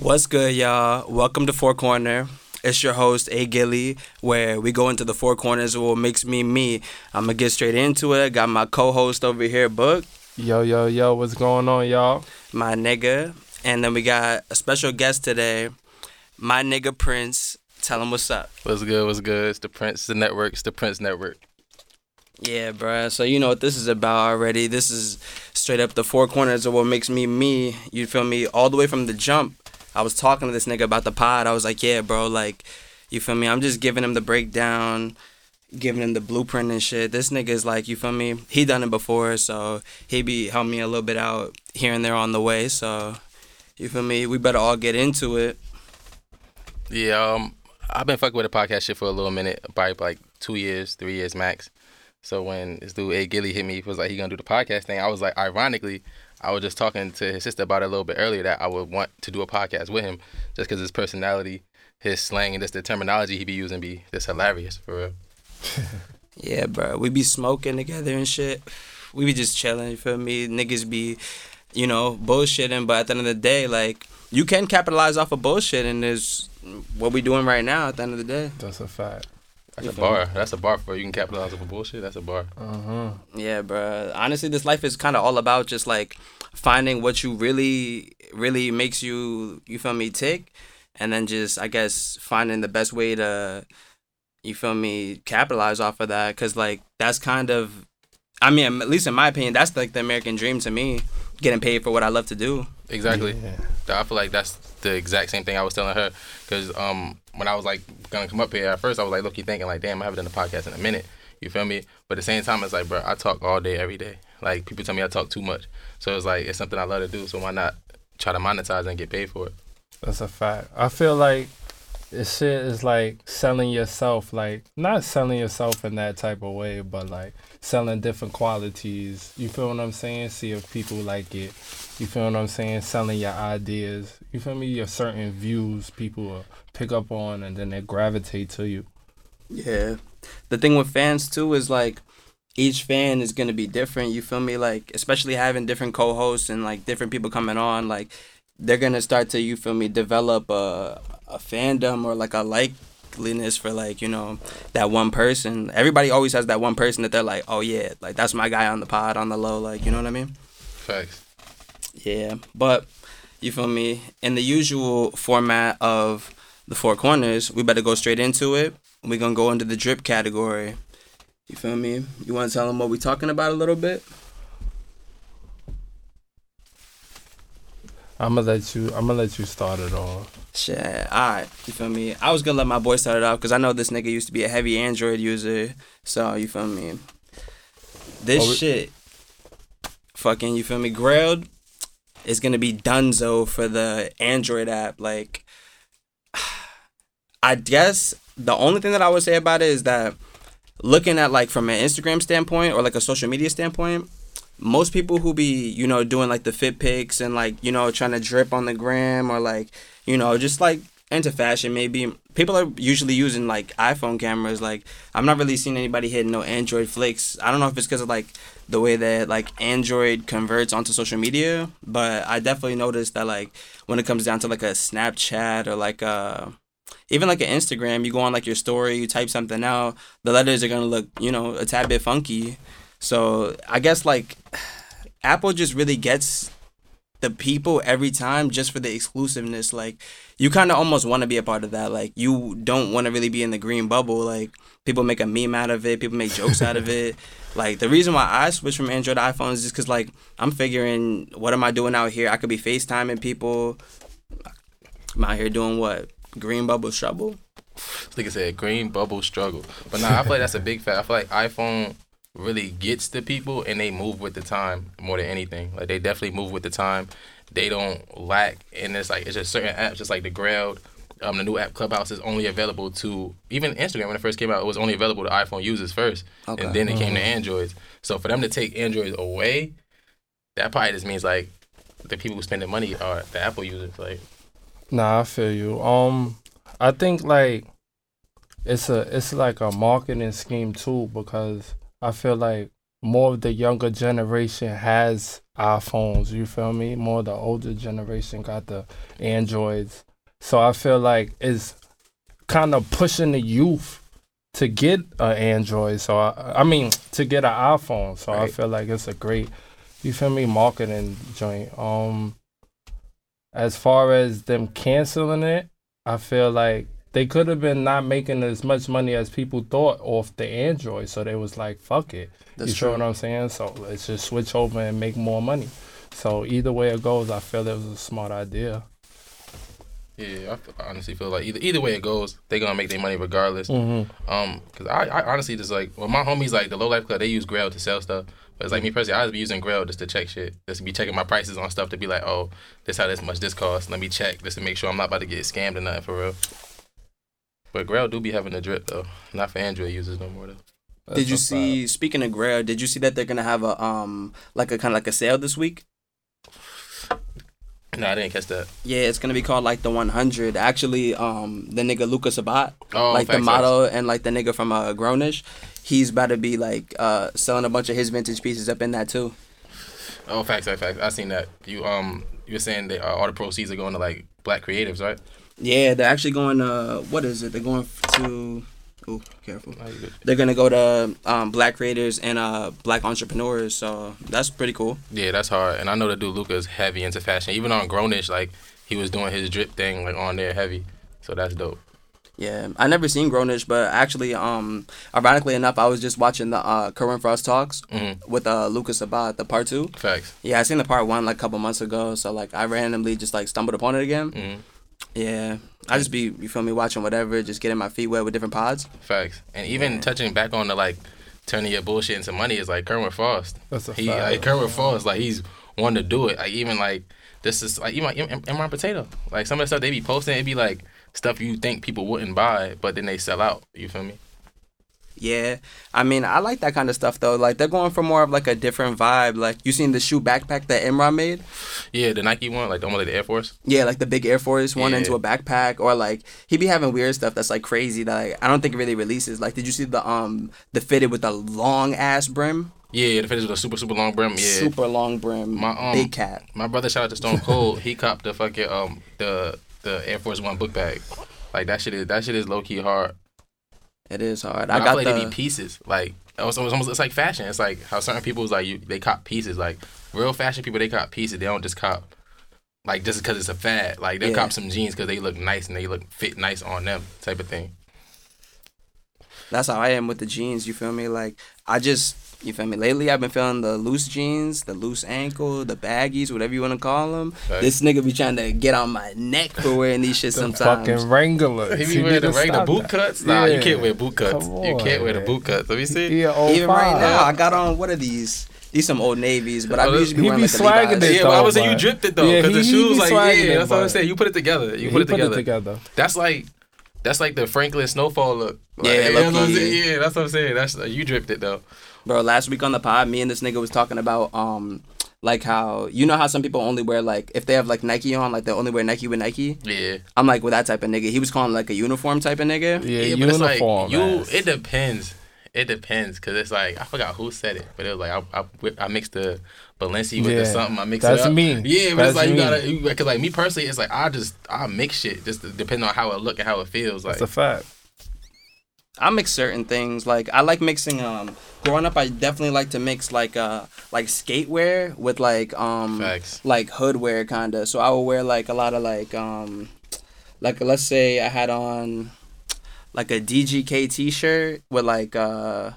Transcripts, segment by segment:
What's good, y'all? Welcome to Four Corner. It's your host, A. Gilly, where we go into the four corners of what makes me me. I'm gonna get straight into it. Got my co-host over here, Book, Yo, yo, yo, what's going on, y'all? my nigga, and then we got a special guest today, my nigga Prince. Tell him what's up. What's good? What's good? It's the Prince, the network. It's the Prince Network. Yeah, bruh. So you know what this is about already. This is straight up the four corners of what makes me me. You feel me? All the way from the jump. I was talking to this nigga about the pod. I was like, yeah, bro, like, you feel me? I'm just giving him the breakdown, giving him the blueprint and shit. This nigga is like, you feel me? He done it before, so he be helping me a little bit out here and there on the way. So, you feel me? We better all get into it. Yeah, um, I've been fucking with the podcast shit for a little minute, probably like two years, three years max. So when this dude A Gilly hit me, he was like he gonna do the podcast thing. I was like, ironically, I was just talking to his sister about it a little bit earlier that I would want to do a podcast with him, just because his personality, his slang, and just the terminology he be using be just hilarious for real. Yeah, bro. We be smoking together and shit. We be just chilling, you feel me? Niggas be, you know, bullshitting, but at the end of the day, like, you can capitalize off of bullshit, and is what we doing right now at the end of the day. That's a fact. That's You a feel me? bar. That's a bar for you can capitalize off of bullshit. That's a bar. Uh-huh. Yeah, bro. Honestly, this life is kind of all about just like finding what you really, really makes you, you feel me, tick, and then just, I guess, finding the best way to, you feel me, capitalize off of that. Cause like that's kind of, I mean, at least in my opinion, that's like the American dream to me, getting paid for what I love to do. Exactly. Yeah. I feel like that's the exact same thing I was telling her. Because um, when I was like gonna come up here at first, I was like, look, you thinking like, damn, I haven't done a podcast in a minute. You feel me? But at the same time, it's like, bro, I talk all day, every day. Like people tell me I talk too much, so it's like it's something I love to do. So why not try to monetize and get paid for it? That's a fact. I feel like this shit is like selling yourself, like not selling yourself in that type of way, but like selling different qualities. You feel what I'm saying? See if people like it. You feel what I'm saying? Selling your ideas. You feel me? Your certain views people pick up on and then they gravitate to you. Yeah. The thing with fans too is like each fan is gonna be different. You feel me? Like especially having different co-hosts and like different people coming on, like they're gonna start to you feel me develop a a fandom or like a likeliness for like you know that one person. Everybody always has that one person that they're like, oh yeah, like that's my guy on the pod on the low, like you know what I mean? Facts. Yeah, but you feel me? In the usual format of the four corners, we better go straight into it. We're gonna go into the drip category. You feel me? You want to tell them what we talking about a little bit? I'm gonna let you. I'm gonna let you start it off. Shit, alright. You feel me? I was gonna let my boy start it off because I know this nigga used to be a heavy Android user. So you feel me? This Oh, shit, fucking, you feel me? Grailed is gonna be Dunzo for the Android app. Like, I guess the only thing that I would say about it is that looking at like from an Instagram standpoint or like a social media standpoint, most people who be you know doing like the fit pics and like you know trying to drip on the gram or like you know just like into fashion maybe people are usually using like iphone cameras like i'm not really seeing anybody hitting no android flicks. I don't know if it's because of like the way that like android converts onto social media but i definitely noticed that like when it comes down to like a snapchat or like a even like an instagram you go on like your story you type something out the letters are gonna look you know a tad bit funky so I guess like Apple just really gets the people every time just for the exclusiveness. Like you kind of almost want to be a part of that. Like you don't want to really be in the green bubble. Like people make a meme out of it. People make jokes out of it. Like the reason why I switched from Android to iPhone is just because like I'm figuring what am I doing out here? I could be FaceTiming people. I'm out here doing what? Green bubble trouble. Like I said, green bubble struggle. But nah, I feel like that's a big fact. I feel like iPhone really gets the people and they move with the time more than anything. Like they definitely move with the time. They don't lack and it's like it's just certain apps, just like the Grailed. Um, the new app Clubhouse is only available to even Instagram when it first came out. It was only available to iPhone users first, Okay. and then it came to Androids. So for them to take Androids away, that probably just means like the people who spend the money are the Apple users. Like Nah, I feel you. Um, I think like it's a it's like a marketing scheme too because I feel like more of the younger generation has iPhones. You feel me? More of the older generation got the Androids. So I feel like it's kind of pushing the youth to get an Android. So I, I mean to get an iPhone. So I feel like it's a great, you feel me, marketing joint. Um, as far as them canceling it, I feel like they could have been not making as much money as people thought off the Android. So they was like, fuck it. That's you true. feel what I'm saying? So let's just switch over and make more money. So either way it goes, I feel it was a smart idea. Yeah, I honestly feel like either either way it goes, they gonna make their money regardless. Mm-hmm. Um, cause I, I honestly just like well, my homies like the low life club, they use Grail to sell stuff. But it's like me personally, I just be using Grail just to check shit, just to be checking my prices on stuff to be like, oh, this how this much this costs. Let me check just to make sure I'm not about to get scammed or nothing for real. But Grail do be having a drip though, not for Android users no more though. Did you see? Speaking of Grail, did you see that they're gonna have a um like a kind of like a sale this week? No, I didn't catch that. Yeah, it's gonna be called like the 100. Actually, um, the nigga Lucas Sabbat, Oh, like the facts, model, and like the nigga from uh Grownish, he's about to be like uh selling a bunch of his vintage pieces up in that too. Oh, facts, facts, facts. I seen that. You um, you were saying that uh, all the proceeds are going to like black creatives, right? Yeah, they're actually going. Uh, what is it? They're going to. Oh, careful. They're gonna go to um black creators and uh black entrepreneurs. So that's pretty cool. Yeah, that's hard. And I know that dude Luka is heavy into fashion. Even on Grownish, like he was doing his drip thing like on there heavy. So that's dope. Yeah, I never seen Grownish, but actually, um, ironically enough, I was just watching the uh Kerwin Frost talks hmm with uh Lucas about the part two. Facts. Yeah, I seen the part one like a couple months ago, so like I randomly just like stumbled upon it again. hmm Yeah, I just be you feel me watching whatever, just getting my feet wet with different pods. Facts. And even Yeah. touching back on the like turning your bullshit into money is like Kerwin Frost. That's a He fact. like Kerwin Frost, like he's one to do it. Like even like this is like even like Imran Potato. Like some of the stuff they be posting, it be like stuff you think people wouldn't buy, but then they sell out. You feel me? Yeah, I mean I like that kind of stuff though. Like they're going for more of like a different vibe. Like you seen the shoe backpack that Imran made? Yeah, the Nike one, like almost like the Air Force. Yeah, like the big Air Force one Yeah. into a backpack, or like he be having weird stuff that's like crazy that like, I don't think it really releases. Like, did you see the um the fitted with the long ass brim, Yeah, the finish with a super super long brim. Yeah. super long brim, My, um, big cat. My brother shout out to Stone Cold. he copped the fucking um the the Air Force One book bag. Like that shit is that shit is low key hard. It is hard. I, I got like they the be pieces. Like it was, it was almost it's like fashion. It's like how certain people's like you they cop pieces. Like real fashion people they cop pieces. They don't just cop like just because it's a fad. Like they Yeah. cop some jeans because they look nice and they look fit nice on them type of thing. that's how I am with the jeans. You feel me? Like I just you feel me. Lately, I've been feeling the loose jeans, the loose ankle, the baggies, whatever you want to call them. Right. This nigga be trying to get on my neck for wearing these shit The sometimes. fucking Wranglers. He be You wearing need the to regular boot cuts. Nah, you can't wear boot cuts. Come you can't on, wear the boot cuts. Let me see. Yeah, old Even right now, I got on what are these? These some old navies, but I Oh, usually be wearing be like the swagging Levi's. it, Yeah, but I was saying you but- dripped it though, Yeah, because the he- he shoes be like yeah, it, that's what I'm saying. You put it together. You put it together. together. That's like that's like the Franklin Snowfall look. Like, Yeah, you know what I'm low-key. saying? yeah, that's what I'm saying. That's uh, you dripped it though. Bro, last week on the pod, me and this nigga was talking about um like how you know how some people only wear like if they have like Nike on, like they only wear Nike with Nike. Yeah, I'm like with that type of nigga. He was calling like a uniform type of nigga. Yeah, but it's like uniform. you. It depends. It depends because it's like I forgot who said it, but it was like I I, I mixed the Balenci with Yeah, the something. I mixed that's it up. me. Yeah, but That's it's like you me. gotta you, because like me personally, it's like I just I mix shit just depending on how it look and how it feels. Like That's a fact. I mix certain things. Like I like mixing. Um, growing up, I definitely like to mix like uh like skatewear with like um Facts. like hoodwear kind of. So I would wear like a lot of like um like let's say I had on like a DGK T-shirt with like uh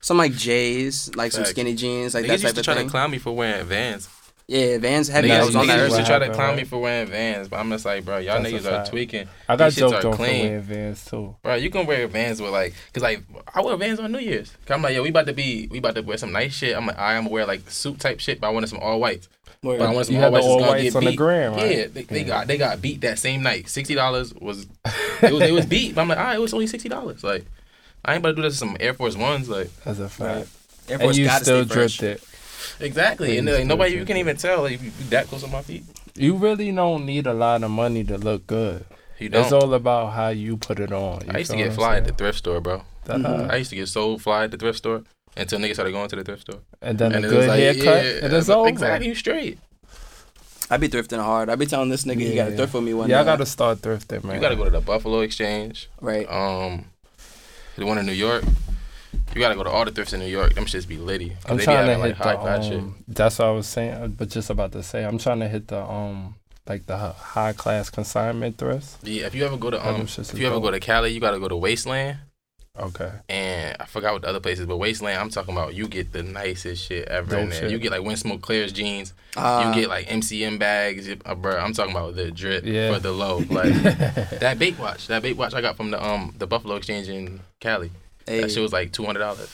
some like J's, like some skinny jeans, like Niggas that used type to of try thing. to clown me for wearing Vans. Yeah, Vans heavy. Niggas, I was on niggas that. used to try to What clown me for wearing Vans, but I'm just like, bro, y'all That's niggas are tweaking. I got These shits joked are on for clean. wearing Vans too. Bro, you can wear Vans with like, cause like I wear Vans on New Year's. Cause I'm like, yo, we about to be, we about to wear some nice shit. I'm like, I am wear like suit type shit, but I wanted some all whites. But I wanted some all had whites. all gonna whites get on the gram, right? Yeah, they, they got they got beat that same night. Sixty dollars was it was it was beat. But I'm like, all right, it was only sixty dollars. Like, I ain't about to do this with some Air Force Ones. Like, That's a fact. Air And Force you still stay fresh. dripped it. Exactly, and like, nobody you can even tell like, if you, you that close on my feet. You really don't need a lot of money to look good. You It's don't. all about how you put it on. You I used to get fly I'm at the thrift store, bro. saying? I used to get so fly at the thrift store. until niggas started going to the thrift store. And then And a it was good like, haircut, yeah, and it's but over. Exactly, you straight. I be thrifting hard. I be telling this nigga you got to Yeah. thrift for me one Yeah, I gotta start thrifting, man. You gotta go to the Buffalo Exchange. right. Um, the one in New York. You gotta go to all the thrifts in New York. Them shits be litty. 'Cause I'm they be trying to hit like, the. class shit. Um, that's what I was saying, but just about to say, I'm trying to hit the um like the high class consignment thrifts. Yeah, if you ever go to um, if you ever dope. go to Cali, you gotta go to Wasteland. Okay. And I forgot what the other places, but Wasteland, I'm talking about. You get the nicest shit ever in there. shit. You get like Winsmoke Claire's jeans. Uh, you get like MCM bags, uh, bro. I'm talking about the drip Yeah. for the low. Like that bait watch, that bait watch I got from the um the Buffalo Exchange in Cali. Hey, That shit was like two hundred dollars.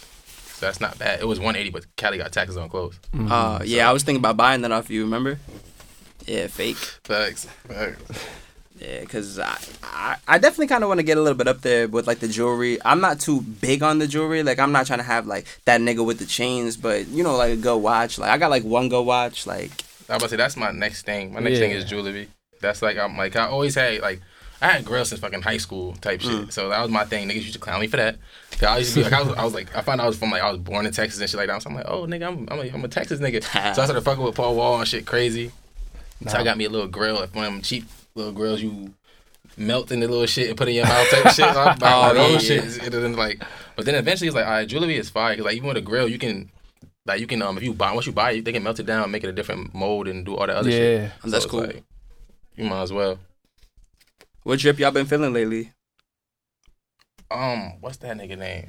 So that's not bad. It was one eighty, but Cali got taxes on clothes. Mm-hmm. uh, yeah, I was thinking about buying that off you. Remember? Yeah, fake. Facts. Facts. Yeah, cause I, I, I definitely kind of want to get a little bit up there with like the jewelry. I'm not too big on the jewelry. Like I'm not trying to have like that nigga with the chains, but you know, like a good watch. Like I got like one good watch. Like I was about to say that's my next thing. My next thing is jewelry. That's like I'm like I always had like I had grills since fucking high school type shit. Mm. So that was my thing. Niggas used to clown me for that. 'Cause I used to be like I was, I was like I found out I was from like I was born in Texas and shit like that. So I'm like oh nigga I'm I'm a, I'm a Texas nigga. so I started fucking with Paul Wall and shit crazy. So I got me a little grill. If one of them cheap little grills you melt in the little shit and put in your mouth type shit. So I buy Oh, like those yeah, shit. yeah. It doesn't like. But then eventually it's like, all right, jewelry is fire. Cause like even with a grill, you can. Like you can um if you buy once you buy it they can melt it down and make it a different mold and do all that other shit. Yeah. that's So it's cool. like, you might as well. What drip y'all been feeling lately? Um, what's that nigga name?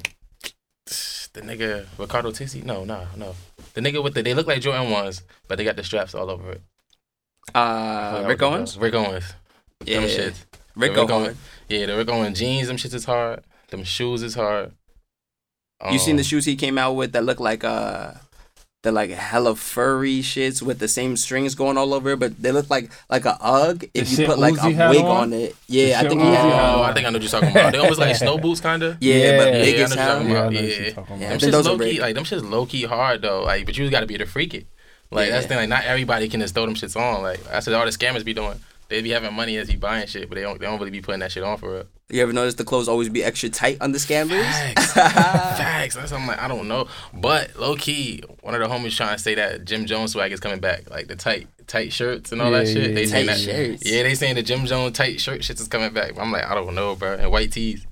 The nigga Riccardo Tisci? No, no, no. The nigga with the they look like Jordan ones, but they got the straps all over it. Uh, Rick Owens. Rick Owens. Yeah, Them shits. Rick The Rick Owens. Yeah, the Rick Owens jeans, them shits is hard. Them shoes is hard. You seen the Um, shoes he came out with that look like uh, the like hella furry shits with the same strings going all over, it, but they look like like a UGG if The you put like Uzi a wig on? on it. Yeah, I shit think he Uzi had. had Oh. I think I know what you're talking about. They almost like snow boots, kinda. Yeah, but Yeah, big yeah, I as hell. Yeah, I talking know about. what you're Yeah. Yeah, Them shits low key, big. like them shits low key hard though. Like, but you got to be the to freak it. Like that's the thing. Like not everybody can just throw them shits on. Like that's what all the scammers be doing. They be having money as you buying shit, but they don't. They don't really be putting that shit on for real. You ever notice the clothes always be extra tight on the scammers? Facts. Facts. That's I'm like I don't know, but low key, one of the homies trying to say that Jim Jones swag is coming back, like the tight tight shirts and all that shit. yeah, they saying Tight that. shirts. Yeah, they saying the Jim Jones tight shirt shits is coming back. I'm like I don't know, bro. And white tees.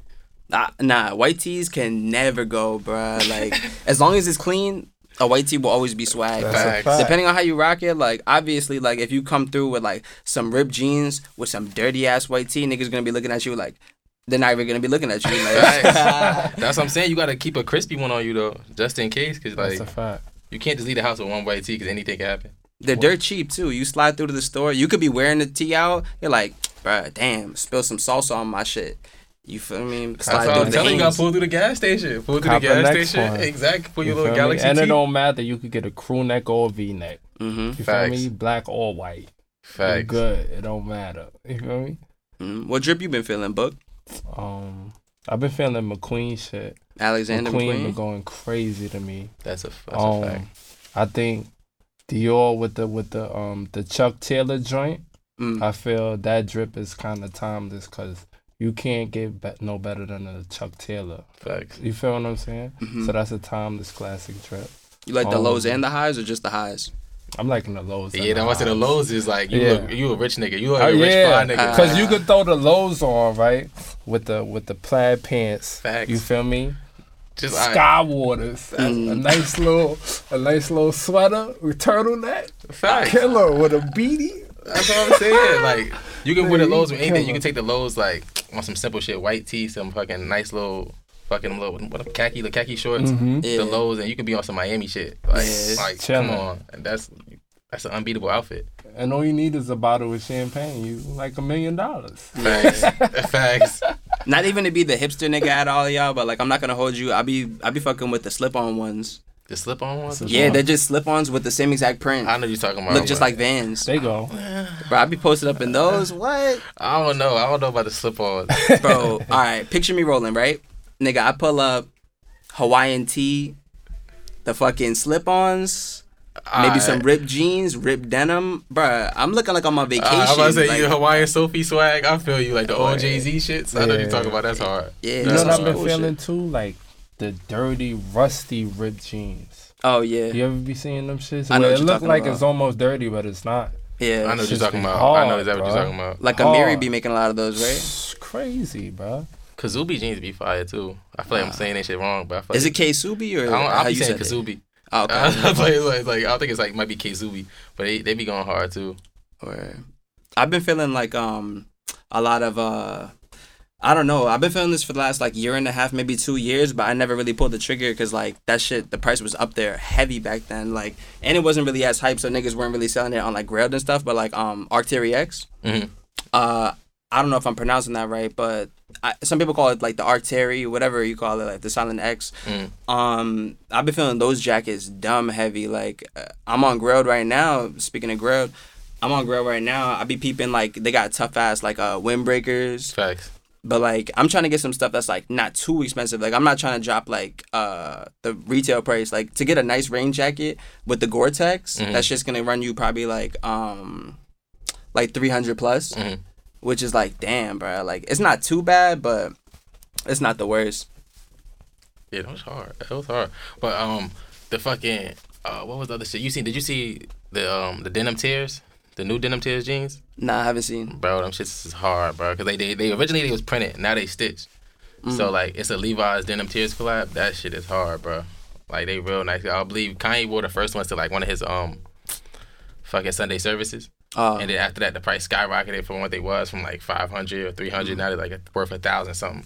Nah, nah, white tees can never go, bruh. Like as long as it's clean, a white tee will always be swag. That's a fact. Depending on how you rock it, like obviously, like if you come through with like some ripped jeans with some dirty ass white tee, niggas gonna be looking at you like they're not even gonna be looking at you. Like, That's what I'm saying. You got to keep a crispy one on you though, just in case, cause That's like a fact. you can't just leave the house with one white tee, cause anything can happen. they're dirt cheap too. You slide through to the store, you could be wearing the tee out. You're like, bruh, damn, spill some salsa on my shit. You feel me? That's Slide what I'm the telling you. You got Hanes. to pull through the gas station. Pull through Cop the the gas next station. one. Exactly. Pull your little me? galaxy And it tee. don't matter. You could get a crew neck or a V neck. Mm-hmm. You feel me? Black or white. You Facts. good. It don't matter. You feel me? mm What drip you been feeling, Book? Um, I've been feeling McQueen shit. Alexander McQueen McQueen. been going crazy to me. That's a that's um, a fact. I think Dior with the with the um the Chuck Taylor joint. Mm. I feel that drip is kind of timeless because you can't get be- no better than a Chuck Taylor. Facts. You feel what I'm saying? Mhm. So that's a timeless classic trip. You like the um, lows and the highs, or just the highs? I'm liking the lows. Yeah, the that's why I said the lows is like you Yeah. look you a rich nigga. You look Oh, a rich yeah. fly nigga. Cause you could throw the lows on right with the with the plaid pants. Facts. You feel me? Just I, Sky waters, a Mm. nice little a nice little sweater with turtleneck, facts. killer with a beanie. That's what I'm saying. Like you can wear the Man, lows with anything. You can take the lows like on some simple shit, white tee, some fucking nice little fucking little what a khaki, the khaki shorts, Mm-hmm. Yeah. the lows, and you can be on some Miami shit. Like Yeah. like Chilling. come on, and that's that's an unbeatable outfit. And all you need is a bottle of champagne. You like a million dollars. Facts. Facts. Not even to be the hipster nigga at all y'all, but like I'm not gonna hold you. I be I be fucking with the slip on ones. The slip on ones. Slip Yeah, they're just slip ons with the same exact print. I know you're talking about. Look just like Vans. They go. Bro, I be posted up in those. What? I don't know. I don't know about the slip ons. Bro, all right. Picture me rolling, right? Nigga, I pull up Hawaiian tee, the fucking slip ons, maybe some ripped jeans, ripped denim. Bruh, I'm looking like I'm on my vacation. Uh, I'm about to say like, you Hawaiian Sophie swag. I feel you like the old Jay Z shits. I know you're Yeah. talking about. That's hard. Yeah, You know what I've been bullshit. feeling too? Like the dirty, rusty ripped jeans. Oh yeah, You ever be seeing them shits? I know Where what it you're look like about. it's almost dirty, but it's not. yeah. I know what you're talking be about. I know hard, exactly what you're talking about. Like Amiri hard. be making a lot of those, right? It's crazy, bro. Kazubi jeans be fire too. I feel like I'm saying that shit wrong, but I feel Is like it K Subi or I don't, how I'll be you saying said it? Kazubi. Oh, okay. I, like, like, like, I don't think it's like might be Kazubi, but they, they be going hard too. Or I've been feeling like um a lot of uh I don't know. I've been feeling this for the last like year and a half, maybe two years, but I never really pulled the trigger because like that shit, the price was up there heavy back then. Like, and it wasn't really as hype, so niggas weren't really selling it on like Grailed and stuff. But like um Arc'teryx, Mhm. uh, I don't know if I'm pronouncing that right, but I, some people call it like the Arctery, whatever you call it, like the Silent X. Mm. Um, I've been feeling those jackets dumb heavy. Like uh, I'm on Grailed right now. Speaking of Grailed, I'm on Grailed right now. I be peeping like they got tough ass like uh windbreakers, Facts. But like I'm trying to get some stuff that's like not too expensive. Like I'm not trying to drop like uh the retail price. Like to get a nice rain jacket with the Gore-Tex, Mhm. that's just gonna run you probably like um like 300 plus, Mhm. which is like damn, bro. Like it's not too bad, but it's not the worst. Yeah, that was hard. That was hard. But um, the fucking uh, what was the other shit you seen? Did you see the um the denim tears? The new denim tears jeans, Nah, I haven't seen. bro. Them shits is hard, bro. Cause they they, they originally they was printed, now they stitched. Mm. So like it's a Levi's denim tears collab. That shit is hard, bro. Like they real nice. I believe Kanye wore the first ones to like one of his um fucking Sunday services. Uh, And then after that, the price skyrocketed from what they was from like five hundred or three Mm-hmm. Now they're like worth a thousand something.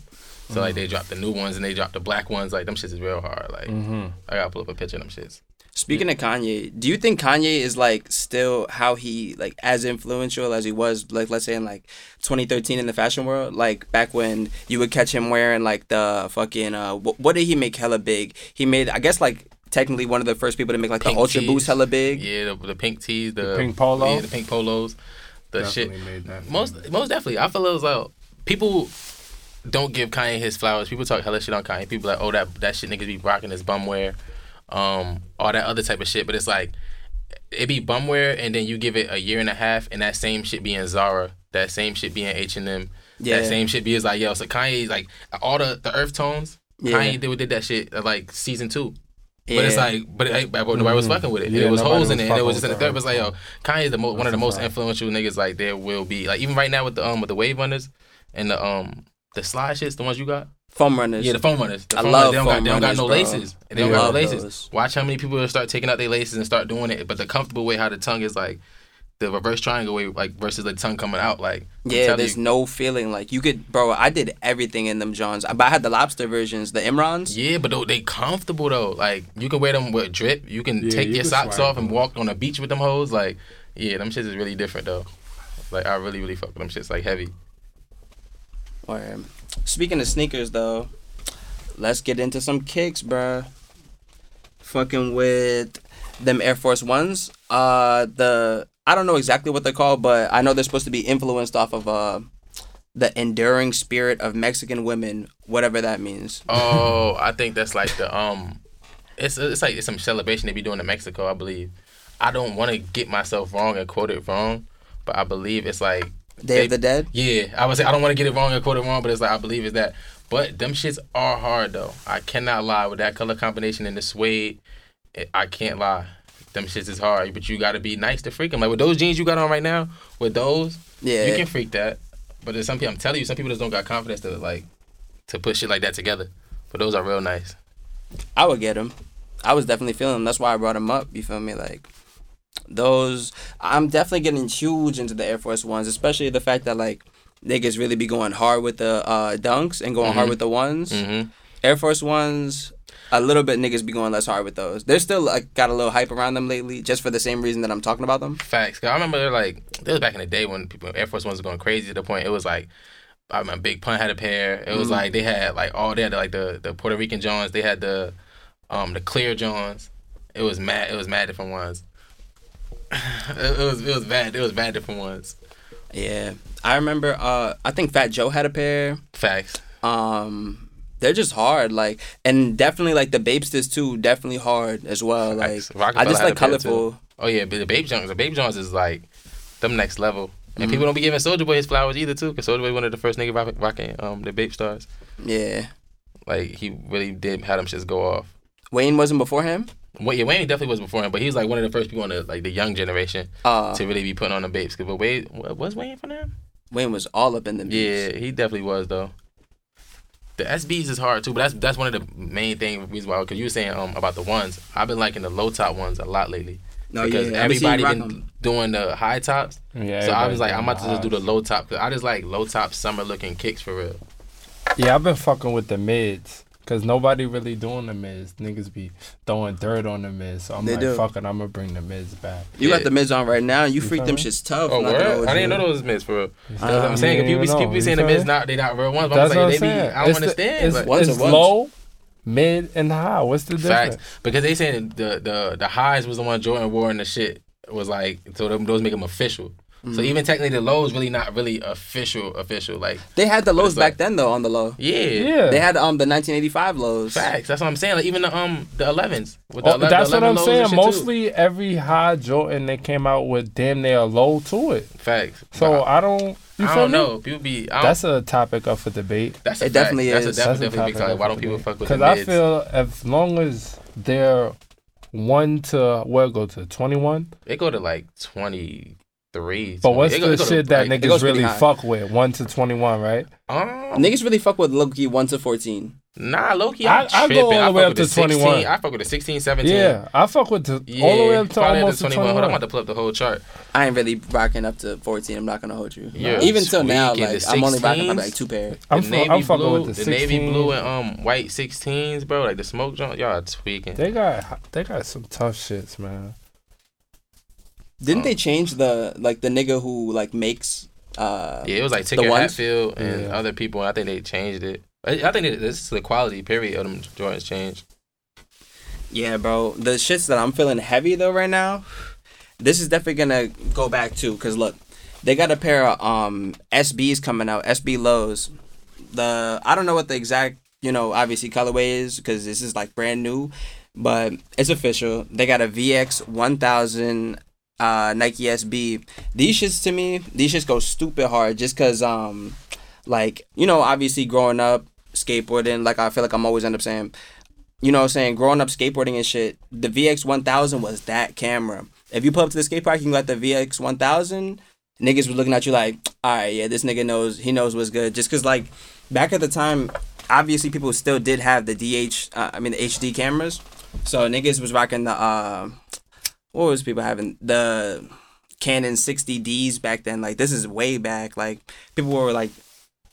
So like they dropped the new ones and they dropped the black ones. Like them shits is real hard. Like Mm-hmm. I gotta pull up a picture of them shits. Speaking of Kanye, do you think Kanye is like still how he like as influential as he was like let's say in like 2013 in the fashion world like back when you would catch him wearing like the fucking uh what, what did he make hella big? He made I guess like technically one of the first people to make like Pink the Ultra tees. Boost hella big. Yeah, the, the pink tees, the, The pink polo? yeah, the pink polos, the Definitely shit. made that. Most most definitely, I feel it was like people don't give Kanye his flowers. People talk hella shit on Kanye. People like, oh that that shit niggas be rocking his bumwear, um, all that other type of shit. But it's like it be bumwear, and then you give it a year and a half, and that same shit be in Zara, that same shit be in H and M, Yeah. that same shit be is like yo. So Kanye like all the the earth tones. Yeah. Kanye did, did that shit at like season two. But it's like, but, it, but nobody was Mhm. fucking with it. Yeah, it was nobody holes in it, and it was just in the third. that. But like, yo, Kanye is the mo- one of the most fact. influential niggas like there will be. Like even right now with the um with the wave runners and the um the slide shits, the ones you got. Foam runners. Yeah, the foam runners. The I foam love runners, they don't got foam they don't got no bro. laces. They don't Yeah. got no Love laces. those. Watch how many people start taking out their laces and start doing it. But the comfortable way how the tongue is like the reverse triangle way, like versus the tongue coming out. Like Yeah, there's you. no feeling like you could, bro. I did everything in them Johns, but I had the lobster versions, the Imrans. Yeah, but though they comfortable though. Like you can wear them with drip. You can Yeah, take you your can socks swag off and walk on the beach with them hoes. Like, yeah, them shits is really different though. Like I really, really fuck with them shits. Like heavy. Or speaking of sneakers though, let's get into some kicks, bruh. Fucking with them Air Force Ones. Uh the I don't know exactly what they're called, but I know they're supposed to be influenced off of uh the enduring spirit of Mexican women, whatever that means. Oh, I think that's like the um, it's it's like it's some celebration they be doing in Mexico, I believe. I don't want to get myself wrong and quote it wrong, but I believe it's like Day they- of the Dead. Yeah, I would say I don't want to get it wrong and quote it wrong, but it's like I believe it's that. But them shits are hard though. I cannot lie with that color combination and the suede. I can't lie. Them shits is hard, but you got to be nice to freak them. Like with those jeans you got on right now, with those, Yeah. you can freak that. But there's some people, I'm telling you, some people just don't got confidence to like to put shit like that together. But those are real nice. I would get them. I was definitely feeling them. That's why I brought them up. You feel me? Like those. I'm definitely getting huge into the Air Force Ones, especially the fact that like niggas really be going hard with the uh, dunks and going hard Mhm. with the ones. Mm-hmm. Air Force Ones. A little bit niggas be going less hard with those. They're still like got a little hype around them lately, just for the same reason that I'm talking about them. Facts. I remember they're like this was back in the day when people Air Force Ones were going crazy to the point it was like I remember Big Pun had a pair. It was Mhm. like they had like all they had like the the Puerto Rican Johns. They had the um the clear Johns. It was mad. It was mad different ones. it, was it was bad. It was bad different ones. Yeah, I remember. Uh, I think Fat Joe had a pair. Facts. Um, they're just hard, like, and definitely like the Bapestas too. Definitely hard as well. Like, I just like a pair, too. colorful. Oh yeah, but the Babe Jones. The Babe Jones is like them next level. And Mhm. people don't be giving Soldier Boy his flowers either too, because Soldier Boy one of the first niggas rock- rocking um the Bapestas. Yeah. Like he really did had them shits go off. Wayne wasn't before him. Well, yeah, Wayne definitely was before him, but he was like one of the first people in the like the young generation Uh, to really be putting on the babes. But Wayne wa- was Wayne for them? Wayne was all up in the Yeah, he definitely was though. The SBs is hard too, but that's that's one of the main thing reasons why. Because you were saying um about the ones, I've been liking the low top ones a lot lately. No, because yeah, I've been seeing everybody you rock been 'em. doing the high tops. Yeah, so I was like, I'm about to just do the low top because I just like low top summer looking kicks for real. Yeah, I've been fucking with the mids. Cause nobody really doing the mids. Niggas be throwing dirt on the mids. So I'm They like, do. fuck it, I'm gonna bring the mids back. You Yeah. got the mids on right now. You freak them me? shits tough. Oh, word? I didn't you. know those mids for real. That's what Uh, I'm saying. If people, be, even people be saying the feel mids me? not they not real ones. But That's I'm what I'm like, they be. I don't It's the- understand. it's like, it's are low, mid, and high. What's the difference? Facts. Because they saying the the the highs was the one Jordan wore and the shit was like so them, those make them official. Mm-hmm. So even technically the lows really not really official official like They had the lows It's like- back then though on the low. yeah. Yeah, They had um the 1985 lows. Facts. That's what I'm saying. Like even the um the 11s. With the Oh, 11 that's the what I'm saying. shit, too. Mostly every high Jordan they came out with damn near a low to it. Facts. So But I, I don't. You I feel don't me? know. People be. I don't, That's a topic up for debate. that's a It fact. definitely that's is. A, That's definitely, a definitely big topic time. Why don't people fuck with Because I feel as long as they're one to where it go to twenty one. they go to like 23. But what's it the it go to, shit that like, niggas really pretty high. fuck with? One to twenty one, right? Um, Niggas really fuck with Loki 1 to 14. Nah, Loki, I- I'm I go tripping. all the I way fuck up with to the 16. 21. I fuck with the 16, 17. Yeah, I fuck with the Yeah, all the way up to almost up to to 21. Hold on, I'm about to pull up the whole chart. I ain't really rocking up to 14. I'm not gonna hold you. You're Even till now, like The I'm only rocking 16s? probably like two pair. I'm, the fu- navy I'm fucking blue, with the, the navy blue and um white 16s, bro. Like the smoke jump, y'all tweaking. They got they got some tough shits, man. Didn't Oh. they change the like the nigga who like makes uh Yeah, it was like The Tinker ones? Hatfield and Yeah. other people. And I think they changed it. I, I think that this is the quality period of them Jordans changed. Yeah, bro. The shits that I'm feeling heavy though right now. This is definitely gonna go back too, cause look, they got a pair of um SBs coming out, SB lows. The I don't know what the exact you know obviously colorway is, cause this is like brand new, but it's official. They got a VX 1000 uh Nike SB. These shits to me, these shits go stupid hard, just cause um like you know obviously growing up skateboarding, like I feel like I'm always end up saying you know I'm saying, growing up skateboarding and shit, the VX 1000 was that camera. If you pull up to the skate park, you got the VX 1000, niggas was looking at you like, all right, yeah, this nigga knows, he knows what's good. Just because, like, back at the time, obviously people still did have the DH, uh, I mean, the HD cameras. So niggas was rocking the, uh, what was people having? The Canon 60Ds back then. Like, this is way back. Like, people were like,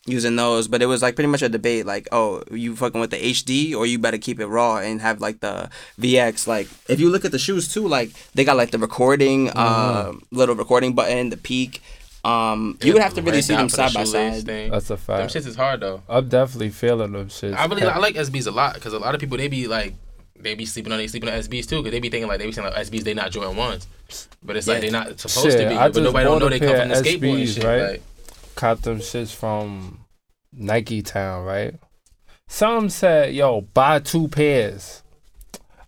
using those, but it was like pretty much a debate. Like, oh, you fucking with the HD, or you better keep it raw and have like the VX. Like, if you look at the shoes too, like they got like the recording, uh, little recording button, the peak. Um, you would have to really Red see them for the side by shoelace side. Thing. That's a fact. Them fact. shits is hard though. I'm definitely feeling them shits. I really I like SBs a lot because a lot of people they be like they be sleeping on they sleeping on SBs too because they be thinking like they be saying like SBs they not Jordan ones, but it's like Yeah. they not supposed Shit, to be. I But nobody don't know they come from the of skateboard shit. right? Like, caught them shits from Nike Town, right? Some said, "Yo, buy two pairs."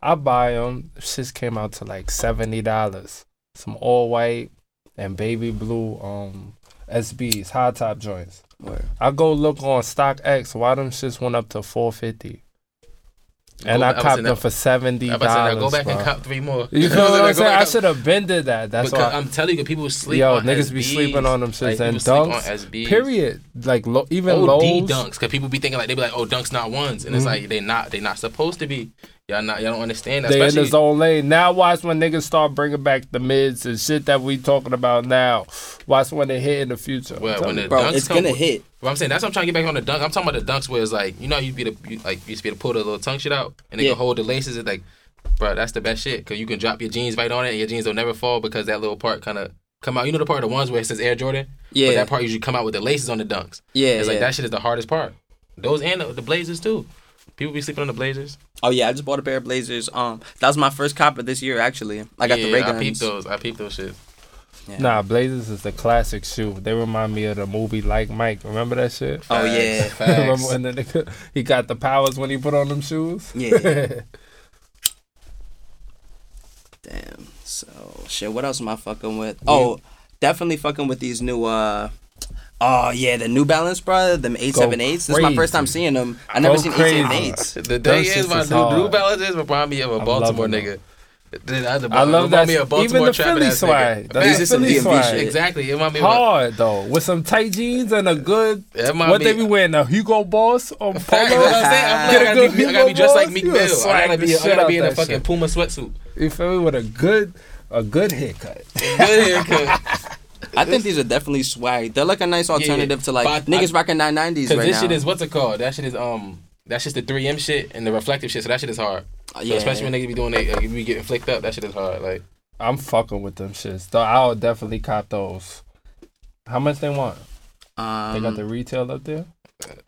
I buy them. Shits came out to like seventy dollars. Some all white and baby blue um SBs, high top joints. Word. I go look on StockX. Why them shits went up to four fifty? And Go- I copped them for seventy I about to say, now dollars. go back and cop three more. You feel what I'm saying? I should have bended that. That's because why. I'm telling you, people sleep Yo, on niggas be sleeping on them shits Like, and dunks. on SBs. Period. Like lo- even OD lows. dunks, because people be thinking like they be like, oh, dunks not ones, and it's Mhm. like they not they not supposed to be. Y'all not y'all don't understand that. They in Especially the zone lane. Now watch when niggas start bringing back the mids and shit that we talking about now. Watch when they hit in the future. Well, when the Bro, dunks it's come gonna hit. What I'm saying that's what I'm trying to get back on the dunk. I'm talking about the dunks where it's like you know you be the you, like you used to be able to pull the little tongue shit out and they Yeah. can hold the laces. It's like, bro, that's the best shit because you can drop your jeans right on it and your jeans will never fall because that little part kind of come out. You know the part of the ones where it says Air Jordan, but Yeah, that part usually come out with the laces on the dunks. yeah, It's like yeah. that shit is the hardest part. Those and the, the Blazers too. People be sleeping on the Blazers. Oh yeah, I just bought a pair of Blazers. Um, that was my first cop of this year actually. I got yeah, the Ray I peeped those. I peeped those shit. Yeah. Nah, Blazers is the classic shoe. They remind me of the movie Like Mike. Remember that shit? Oh, yeah. Remember when the nigga, he got the powers when he put on them shoes? Yeah. Damn. So shit. What else am I fucking with? Oh, definitely fucking with these new uh Oh yeah, the New Balance, bro. Them eight seven eights. This is my first time seeing them. I never Go seen eight seven eights. The thing Those is, my is new, new hard. balances remind me of a I'm Baltimore nigga. Then I, I love that. Me a Even Baltimore the trapping Philly ass swag. nigga. The These are some Philly DMV swag. shit. Exactly. It might be of a, Hard though, with some tight jeans and a good. What me, they be wearing? A Hugo Boss or polo? Facts, you what I'm saying? I'm like, a I gotta be, I gotta be Hugo dressed like Boss, Meek Mill. a I swag gotta be, I gotta be in a fucking shit. Puma sweatsuit. You feel me? With a good, a good haircut. Good haircut. I think these are definitely swag. They're like a nice alternative to like I- niggas rocking nine nineties Cause right this shit is what's it called? That shit is um. That's just the 3M shit and the reflective shit. So that shit is hard. So yeah. especially when niggas be doing they, like, be getting flicked up. That shit is hard. Like I'm fucking with them shits. Though I'll definitely cop those. How much they want? um, They got the retail up there.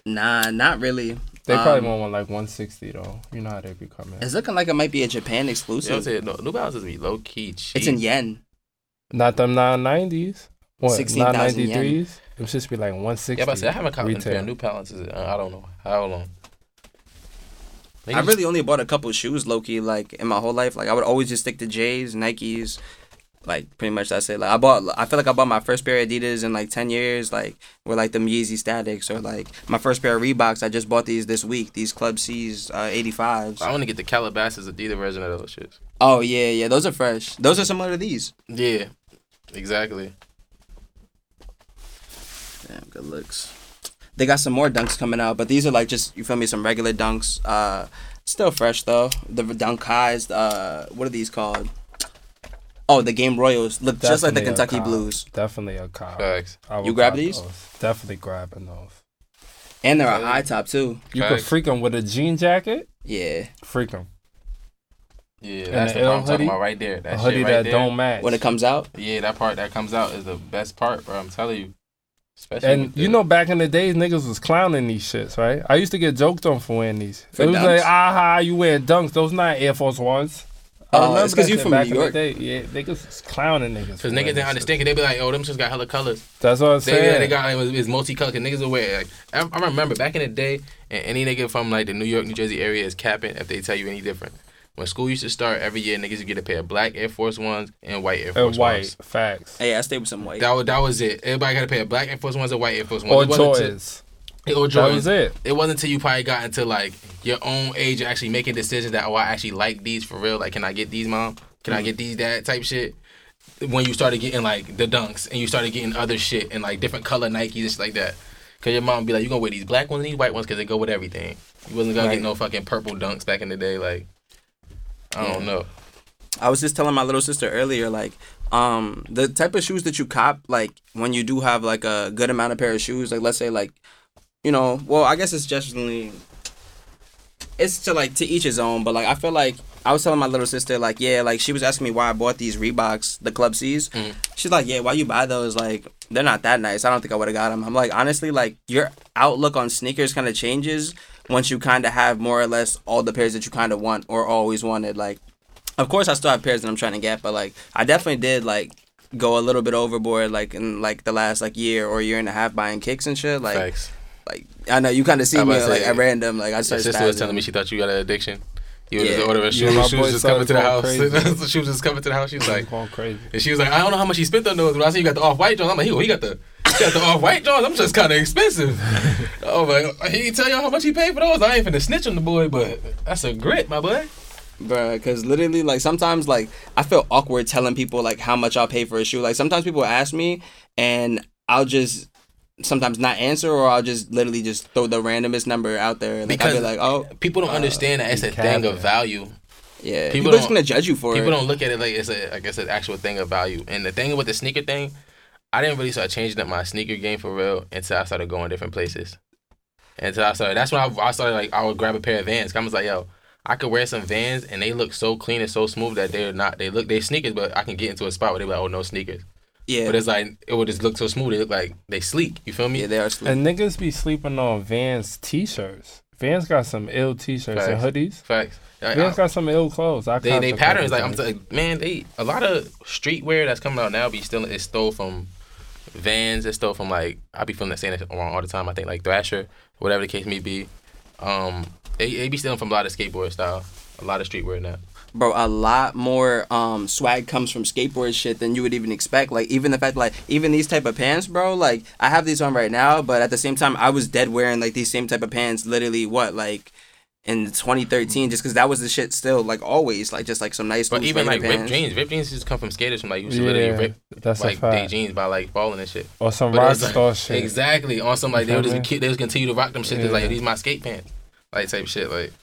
nah, not really. They probably um, want one like 160 though. You know how they be coming. It's looking like it might be a Japan you know what I'm exclusive. saying? No, New Balances be low key cheap. it's in yen. Not them 990s. What? 16,000 yen. 993s. Them shits be like 160. Yeah, but I said I haven't copped a pair of New Balances. in, uh, I don't know how long. I Niggas- really only bought a couple shoes, Loki. like in my whole life. Like I would always just stick to J's, Nikes. Like pretty much that's it. Like I bought, I feel like I bought my first pair of Adidas in like ten years. Like with like them Yeezy Statics or like my first pair of Reeboks. I just bought these this week. These Club C's uh, 85s. I want to get the Calabasas Adidas version of those shits. Oh yeah, yeah. Those are fresh. Those are similar to these. Yeah, exactly. Damn, good looks. They got some more dunks coming out, but these are like just you feel me, some regular dunks. Uh, still fresh though. The dunk highs. Uh, what are these called? Oh, the Game Royals look just like the Kentucky. Blues, Definitely a cop. Facts. You grab cop these? those. Definitely grabbing those. and they're a high top too. You Facts. could them with a jean jacket. Yeah, Freak them. Yeah, And that's the the part L I'm talking hoodie? about right there. That a shit hoodie right that there. don't match. when it comes out. Yeah, that part that comes out is the best part, bro. I'm telling you. Especially And the- you know, back in the days, niggas was clowning these shits, right? I used to get joked on for wearing these. For it was dunks? like, aha, you wearing dunks. Those not Air Force Ones. Oh, remember it's 'cause that you from back New in the York. day. Yeah, niggas was clowning niggas. Cause niggas didn't this understand. Cause they be like, "Oh, them shits got hella colors." That's what I'm They, saying. yeah, they got like, it was multicolored. Cause niggas will wear. Like, I, I remember back in the day, and any nigga from like the New York, New Jersey area is capping if they tell you any different. When school used to start every year, niggas would get a pair of black Air Force Ones and white Air Force and white Ones. facts Hey, I stayed with some white. That was that was it. Everybody got a pair of black Air Force Ones and white Air Force Ones. or It wasn't Jordans. That was it. It wasn't until you probably got into like your own age of actually making decisions that oh I actually like these for real. Like, can I get these, mom? Can I mm. get these, dad? Type shit. When you started getting like the dunks and you started getting other shit and like different color Nikes and shit like that. Cause your mom be like, you gonna wear these black ones and these white ones because they go with everything. You wasn't gonna Right. get no fucking purple dunks back in the day. Like, I don't know. I was just telling my little sister earlier, like, um, the type of shoes that you cop, like, when you do have like a good amount of pair of shoes, like, let's say, like, you know, well, I guess it's just generally, it's to like to each his own, but like, I feel like I was telling my little sister, like, yeah, like, she was asking me why I bought these Reeboks, the Club C's. Mhm. She's like, yeah, why you buy those? Like, they're not that nice. I don't think I would have got them. I'm like, honestly, like, your outlook on sneakers kind of changes once you kind of have more or less all the pairs that you kind of want or always wanted. Like, of course, I still have pairs that I'm trying to get, but like, I definitely did like go a little bit overboard, like in like the last like year or year and a half buying kicks and shit. Like, Facts. like I know you kind of see me about to like at random. Like I My started. sister was telling me she thought you got an addiction. You were Yeah. just ordering shoes. my she was just coming to the house. she was just coming to the house. She was like, going crazy. And she was like, I don't know how much he spent on those. But I see you got the off white Jones. I'm like, he, he got the he got the off white Jones. I'm just kind of expensive. oh my, he tell y'all how much he paid for those. I ain't finna snitch on the boy, but that's a grit, my boy. Bruh, because literally, like, sometimes, like, I feel awkward telling people, like, how much I'll pay for a shoe. Like, sometimes people ask me, and I'll just sometimes not answer, or I'll just literally just throw the randomest number out there. Like, I'll be Because like, oh, People don't uh, understand that it's a be thing of value. yeah. people People, just don't- gonna judge you for People it. People don't look at it like it's a, I guess, an actual thing of value. And the thing with the sneaker thing, I didn't really start changing up my sneaker game for real until I started going different places. Until I started, that's when I, I started like I would grab a pair of Vans. I was like, yo, I could wear some Vans and they look so clean and so smooth that they're not. They look they sneakers, but I can get into a spot where they're like, oh no sneakers. Yeah, But it's like it would just look so smooth. They look like they sleek. You feel me? yeah, they are. Sleep. And niggas be sleeping on Vans t-shirts. Vans got some ill t-shirts and hoodies. Facts. Like, Vans I- got some ill clothes. I they they patterns like I'm times. like man they a lot of streetwear that's coming out now be still is stole from Vans it's stole from like I be feeling that saying it wrong all the time I think like Thrasher whatever the case may be um they, they be stealing from a lot of skateboard style a lot of streetwear now bro, a lot more um swag comes from skateboard shit than you would even expect. Like even the fact like even these type of pants, bro. Like I have these on right now, but at the same time, I was dead wearing like these same type of pants. Literally, what like. In 2013, just because that was the shit still, like always, like just like some nice. But even like ripped jeans, ripped jeans just come from skaters from like you should Yeah, literally rip that's like they fact. jeans by like falling and shit. Or some But rock it's like- star shit. Exactly. On some like they You would just me? keep, they just continue to rock them shit. 'cause, Yeah. Like these my skate pants, like type shit. Like,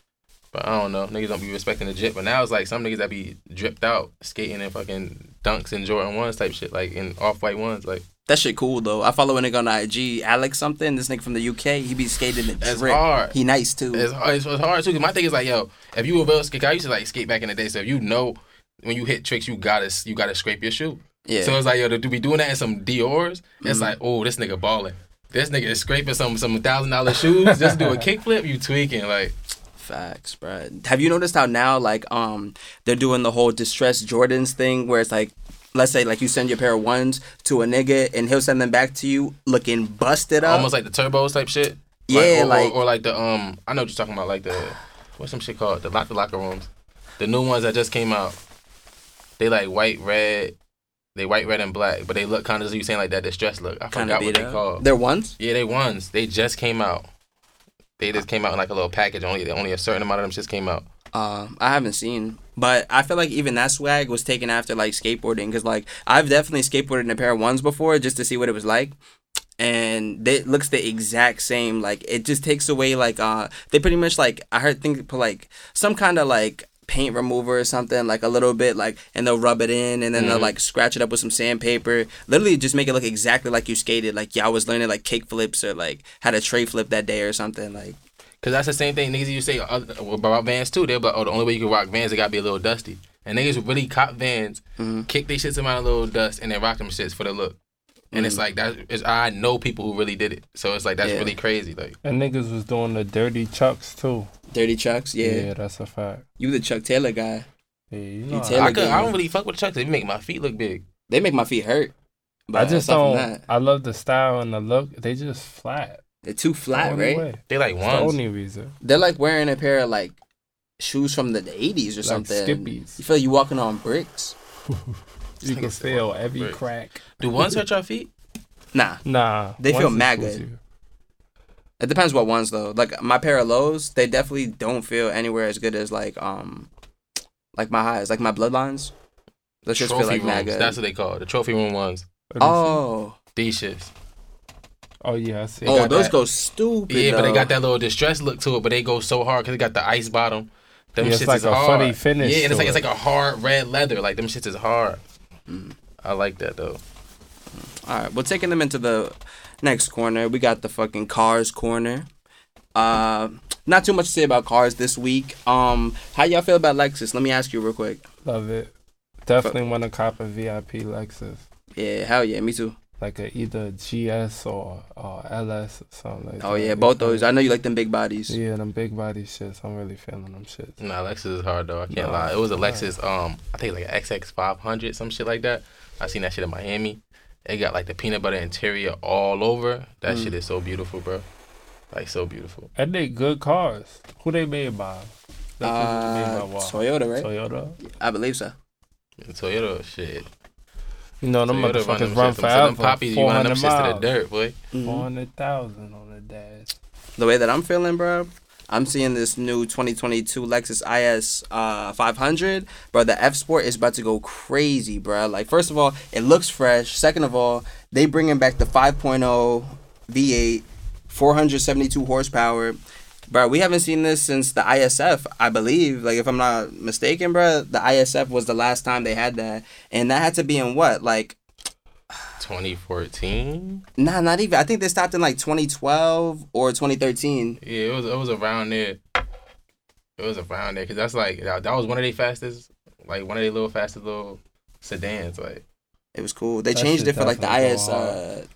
but I don't know. Niggas don't be respecting the drip. But now it's like some niggas that be dripped out skating in fucking dunks and Jordan ones type shit, like in off white ones. Like That shit cool though. I follow a nigga on IG, Alex something. This nigga from the UK. He be skating the That's drip. hard. He nice too. it's hard. It's, it's hard too. Cause my thing is like, yo, if you real skate, I used to like skate back in the day. So if you know when you hit tricks, you gotta you gotta scrape your shoe. yeah. So it's like, yo, to be doing that in some Dior's, it's Mhm. like, oh, this nigga balling. This nigga is scraping some some thousand dollar shoes just to do a kickflip. You tweaking like. Facts, bro. Have you noticed how now, like, um, they're doing the whole distressed Jordans thing, where it's like, let's say, like, you send your pair of ones to a nigga, and he'll send them back to you looking busted up. almost like the turbos type shit. Yeah, or, like- or, or like the um, I know what you're talking about, like the what's some shit called the lock the locker rooms, the new ones that just came out. They like white, red, they white, red, and black, but they look kind of as you saying like that distressed look. I forgot what they up. called. They're ones. Yeah, they ones. They just came out. They just came out in like a little package. Only only a certain amount of them just came out. Uh, I haven't seen, but I feel like even that swag was taken after like skateboarding, because like I've definitely skateboarded in a pair of ones before just to see what it was like, and it looks the exact same. Like it just takes away like uh they pretty much like I heard think put like some kind of like paint remover or something like a little bit like and they'll rub it in and then they'll Mhm. like scratch it up with some sandpaper literally just make it look exactly like you skated like yeah i was learning like kick flips or like had a tray flip that day or something like Cause that's the same thing niggas used to say uh, about Vans too. They're like, oh, the only way you can rock Vans, it gotta be a little dusty. And niggas really cop Vans, Mhm. kick they shits amount of little dust, and then rock them shits for the look. And it's like that. Is, I know people who really did it, so it's like that's Yeah. really crazy. Like And niggas was doing the dirty chucks too. dirty chucks yeah, Yeah, that's a fact. you the chuck taylor guy Yeah, you know. Taylor I, could, I don't really fuck with the chucks. They make my feet look big. they make my feet hurt but I just don't. I love the style and the look. They just flat. They're too flat only right way. They like It's the ones. only reason. they're like wearing a pair of like shoes from the 80s or Like something Skippies. you feel like you walking on bricks You can feel every bricks. crack. Do ones hurt your feet? nah Nah, They feel ones mad good. too. It depends what ones though. Like my pair of lows, they definitely don't feel anywhere as good as like um like my highs, like my bloodlines. Those just feel trophy like mad good. That's what they call it. The trophy room ones. Let me see. oh, These shits. Oh yeah, I see. They oh, those that- go stupid. Yeah, but they got that little distressed look to it, but they go so hard because they got the ice bottom. Them Yeah, it's shits like is a hard. funny finish Yeah, and it's to like it's like a hard red leather. Like them shits is hard. Mm. I like that though. All right, well, taking them into the next corner, we got the fucking cars corner. Uh, not too much to say about cars this week. Um, how y'all feel about Lexus? Let me ask you real quick. Love it. Definitely want to cop a VIP Lexus, Yeah, hell yeah, me too. Like a either GS or or LS or something like that. Oh yeah, both those. I know you like them big bodies. Yeah, them big body shits. I'm really feeling them shits. Nah, Lexus is hard though. I can't Nah, lie. It was a nah. Lexus. Um, I think like an XX five hundred, some shit like that. I seen that shit in Miami. It got like the peanut butter interior all over. That Mm. shit is so beautiful, bro. Like so beautiful. And they good cars. Who they made by? Lexus Uh, made by? Toyota, right? Toyota. I believe so. And Toyota shit. You know them Toyota motherfuckers them run shits. Them- forever. Them poppies, you Four run them hundred shits to miles. the dirt, boy. Mhm. Four hundred thousand on the dash. the way that I'm feeling, bro, I'm seeing this new 2022 Lexus IS uh 500, bro. The F Sport is about to go crazy, bro. Like, first of all, it looks fresh. Second of all, they bringing back the 5.0 V8, 472 horsepower. Bro, we haven't seen this since the ISF, I believe. Like, if I'm not mistaken, bro, the ISF was the last time they had that, and that had to be in what, like 2014. Nah, not even. I think they stopped in like 2012 or 2013. Yeah, it was it was around there. It was around there because that's like that, that was one of their fastest, like one of their little fastest little sedans. Like It was cool. They That changed it for like the IS, uh,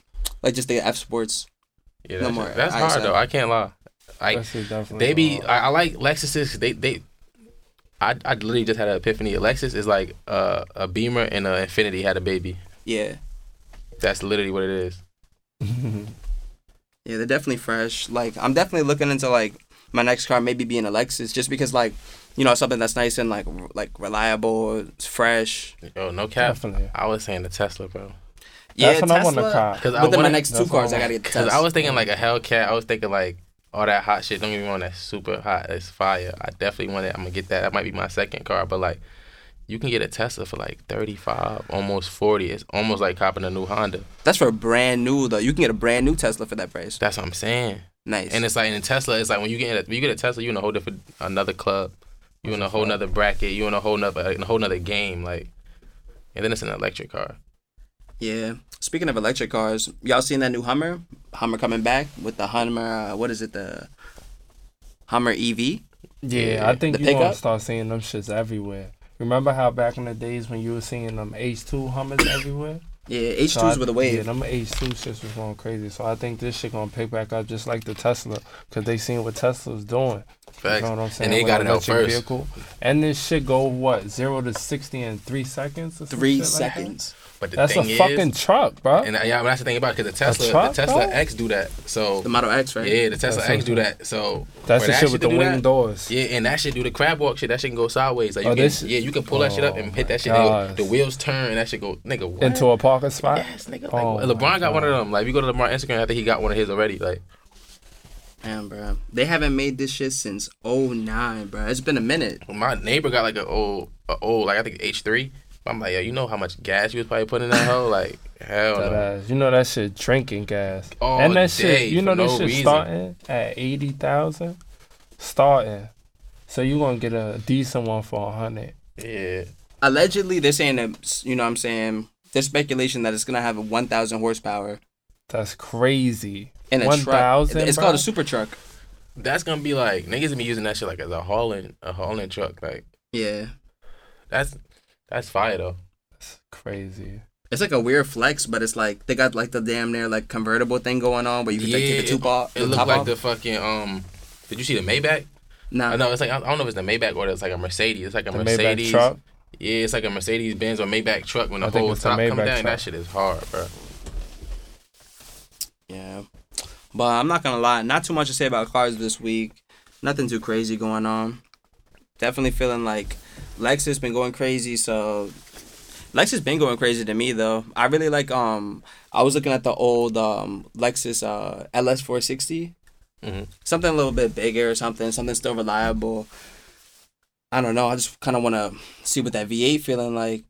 like just the F Sports. yeah, No more shit- that's ISO. hard though. I can't lie. Like That shit definitely they be I, I like Lexuses 'cause they they I I literally just had an epiphany. A Lexus is like uh, a Beamer and a Infiniti had a baby. Yeah, That's literally what it is. yeah, they're definitely fresh. Like I'm definitely looking into like my next car maybe be an Lexus, just because like, you know, something that's nice and like like reliable, it's fresh. Yo, no cap. Definitely. I was saying the Tesla, bro. Yeah, That's what I want to Tesla. cop. Cause I Within my wanna- next two cars, I I gotta get the Cause I was thinking like a Hellcat. I was thinking like all that hot shit. Don't get me wrong, that's super hot. It's fire. I definitely want it. I'm gonna get that. That might be my second car, but like. You can get a Tesla for like 35, almost 40. It's almost like copping a new Honda. That's for a brand new though. You can get a brand new Tesla for that price. That's what I'm saying. Nice. And it's like in Tesla, it's like when you get a, when you get a Tesla, you in a whole different another club. You in a whole nother bracket. You in a whole nother in a whole nother game. Like, and then it's an electric car. yeah. Speaking of electric cars, y'all seen that new Hummer? Hummer coming back with the Hummer. Uh, what is it? The Hummer EV. Yeah, I think The you gonna start seeing them shits everywhere. Remember how back in the days when you were seeing them H2 Hummers everywhere? Yeah, H2s So I- with a Yeah, wave. them H2 shits was going crazy. So I think this shit gonna pick back up just like the Tesla, cause they seen what Tesla's doing. Facts. You know what I'm saying? And they got an it out electric first. Vehicle. And this shit go what zero to sixty in three seconds or Three shit like that? seconds. But the That's a thing fucking truck, bro. and uh, yeah, but that's the thing about it, because the Tesla, truck, the Tesla bro? X do that. So The Model X, right? yeah, the Tesla That's X do that. So That's the that shit with the wing that, doors. Yeah, and that shit do the crab walk shit. That shit can go sideways. Like you Oh, can, this- yeah, you can pull that shit up and Oh hit that shit. Nigga, the wheels turn and that shit go, nigga. What? Into a parking spot. yes, nigga. Like, Oh my LeBron got one of them. Like, if you go to LeBron Instagram, I think he got one of his already. Like, Damn, bro. They haven't made this shit since 09, bro. It's been a minute. my neighbor got like an old, a old, like I think H three. I'm like, yo, you know how much gas you was probably putting in that hole? Like, hell That no. ass. You know that shit drinking gas. All and that day shit, you know that no shit reason. starting at eighty thousand, starting. So you gonna get a decent one for a hundred. Yeah. Allegedly, they're saying that, you know what I'm saying? There's speculation that it's going to have a 1,000 horsepower That's crazy. In a One truck. thousand. It's called a super truck. That's gonna be like niggas gonna be using that shit like as a hauling a hauling truck. Like Yeah. that's that's fire though. That's crazy. It's like a weird flex, but it's like they got like the damn near like convertible thing going on where you can like, take the it, top off. it the looked like off. the fucking um. Did you see the Maybach? Nah. No, it's like I don't know if it's the Maybach or it's like a Mercedes. It's like a The Mercedes Maybach truck. Yeah, it's like a Mercedes Benz or Maybach truck when the I whole top come Maybach down. truck. That shit is hard, bro. Yeah. But I'm not gonna lie, not too much to say about cars this week. Nothing too crazy going on. Definitely feeling like Lexus been going crazy, so Lexus been going crazy to me though. I really like um I was looking at the old um Lexus uh LS four sixty. Mhm. Something a little bit bigger or something, something still reliable. I don't know. I just kind of want to see what that V8 feeling like.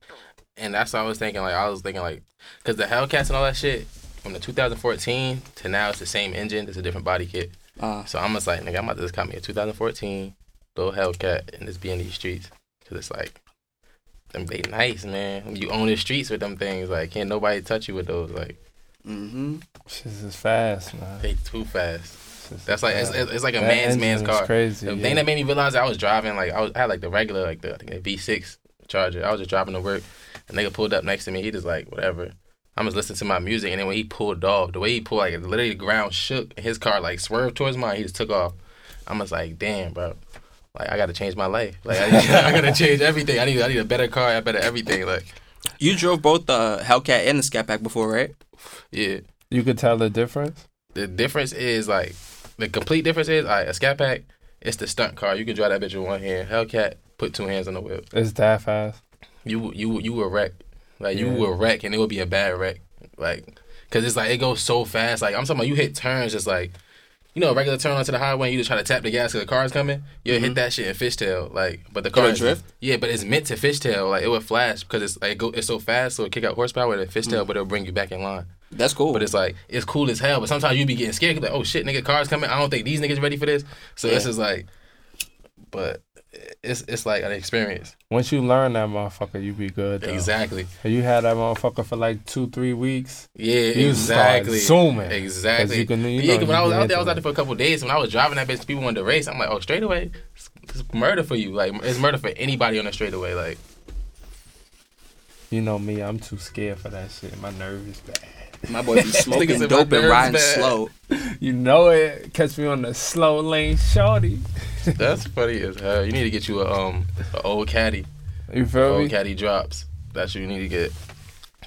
And that's what I was thinking. Like I was thinking like, cause the Hellcats and all that shit from the 2014 to now it's the same engine, it's a different body kit. Uh, So I'm just like, nigga, I'm about to just call me a 2014 little Hellcat and just be in these streets. Cause it's like, them they nice, man. You own the streets with them things. Like, can't nobody touch you with those. Like, mm-hmm. Shit is fast, man. they too fast. That's like, it's, it's it's like a That man's man's car. Crazy. The yeah. thing that made me realize I was driving, like, I, was, I had like the regular, like the, the V6 Charger. I was just driving to work. A nigga pulled up next to me. He just like, whatever. I'm just listening to my music. And then when he pulled off, the way he pulled, like, literally the ground shook. And his car, like, swerved towards mine. He just took off. I'm just like, damn, bro. Like, I got to change my life. Like, I, I got to change everything. I need, I need a better car. I better everything. Like, You drove both the Hellcat and the Scat Pack before, right? yeah. You could tell the difference. The difference is, like, the complete difference is, all right, a Scat Pack, it's the stunt car. You can drive that bitch with one hand. Hellcat, put two hands on the wheel. It's that fast. you you you were wreck. Like you Yeah. were wreck, and it will be a bad wreck. Like, cause it's like it goes so fast. Like I'm talking about, you hit turns just like, you know, a regular turn onto the highway. and You just try to tap the gas because the car's coming. You will hit mm-hmm. that shit in fishtail. Like, but the car is- drift? Yeah, but it's meant to fishtail. Like it would flash because it's like go, it's so fast, so it kick out horsepower. And fishtail, mm. but it'll bring you back in line. That's cool. But it's like it's cool as hell. But sometimes you be getting scared. Like, oh shit, nigga, cars coming. I don't think these niggas ready for this. So this is like, but it's it's like an experience. Once you learn that motherfucker, you be good. Though. Exactly. You had that motherfucker for like two, three weeks. Yeah, You exactly. zooming. Exactly. you can- you yeah, know when I was out there, I was out there for a couple days. When I was driving that bitch, people wanted to race. I'm like, oh, straightaway, it's, it's murder for you. Like, it's murder for anybody on the straightaway. Like, You know me, I'm too scared for that shit. My nerves bad. My boy be smoking Nigga said my dope and riding bad. slow. You know it. Catch me on the slow lane, shorty. that's funny as hell. You need to get you a um a old caddy. You feel Old me? caddy drops. That's what you need to get.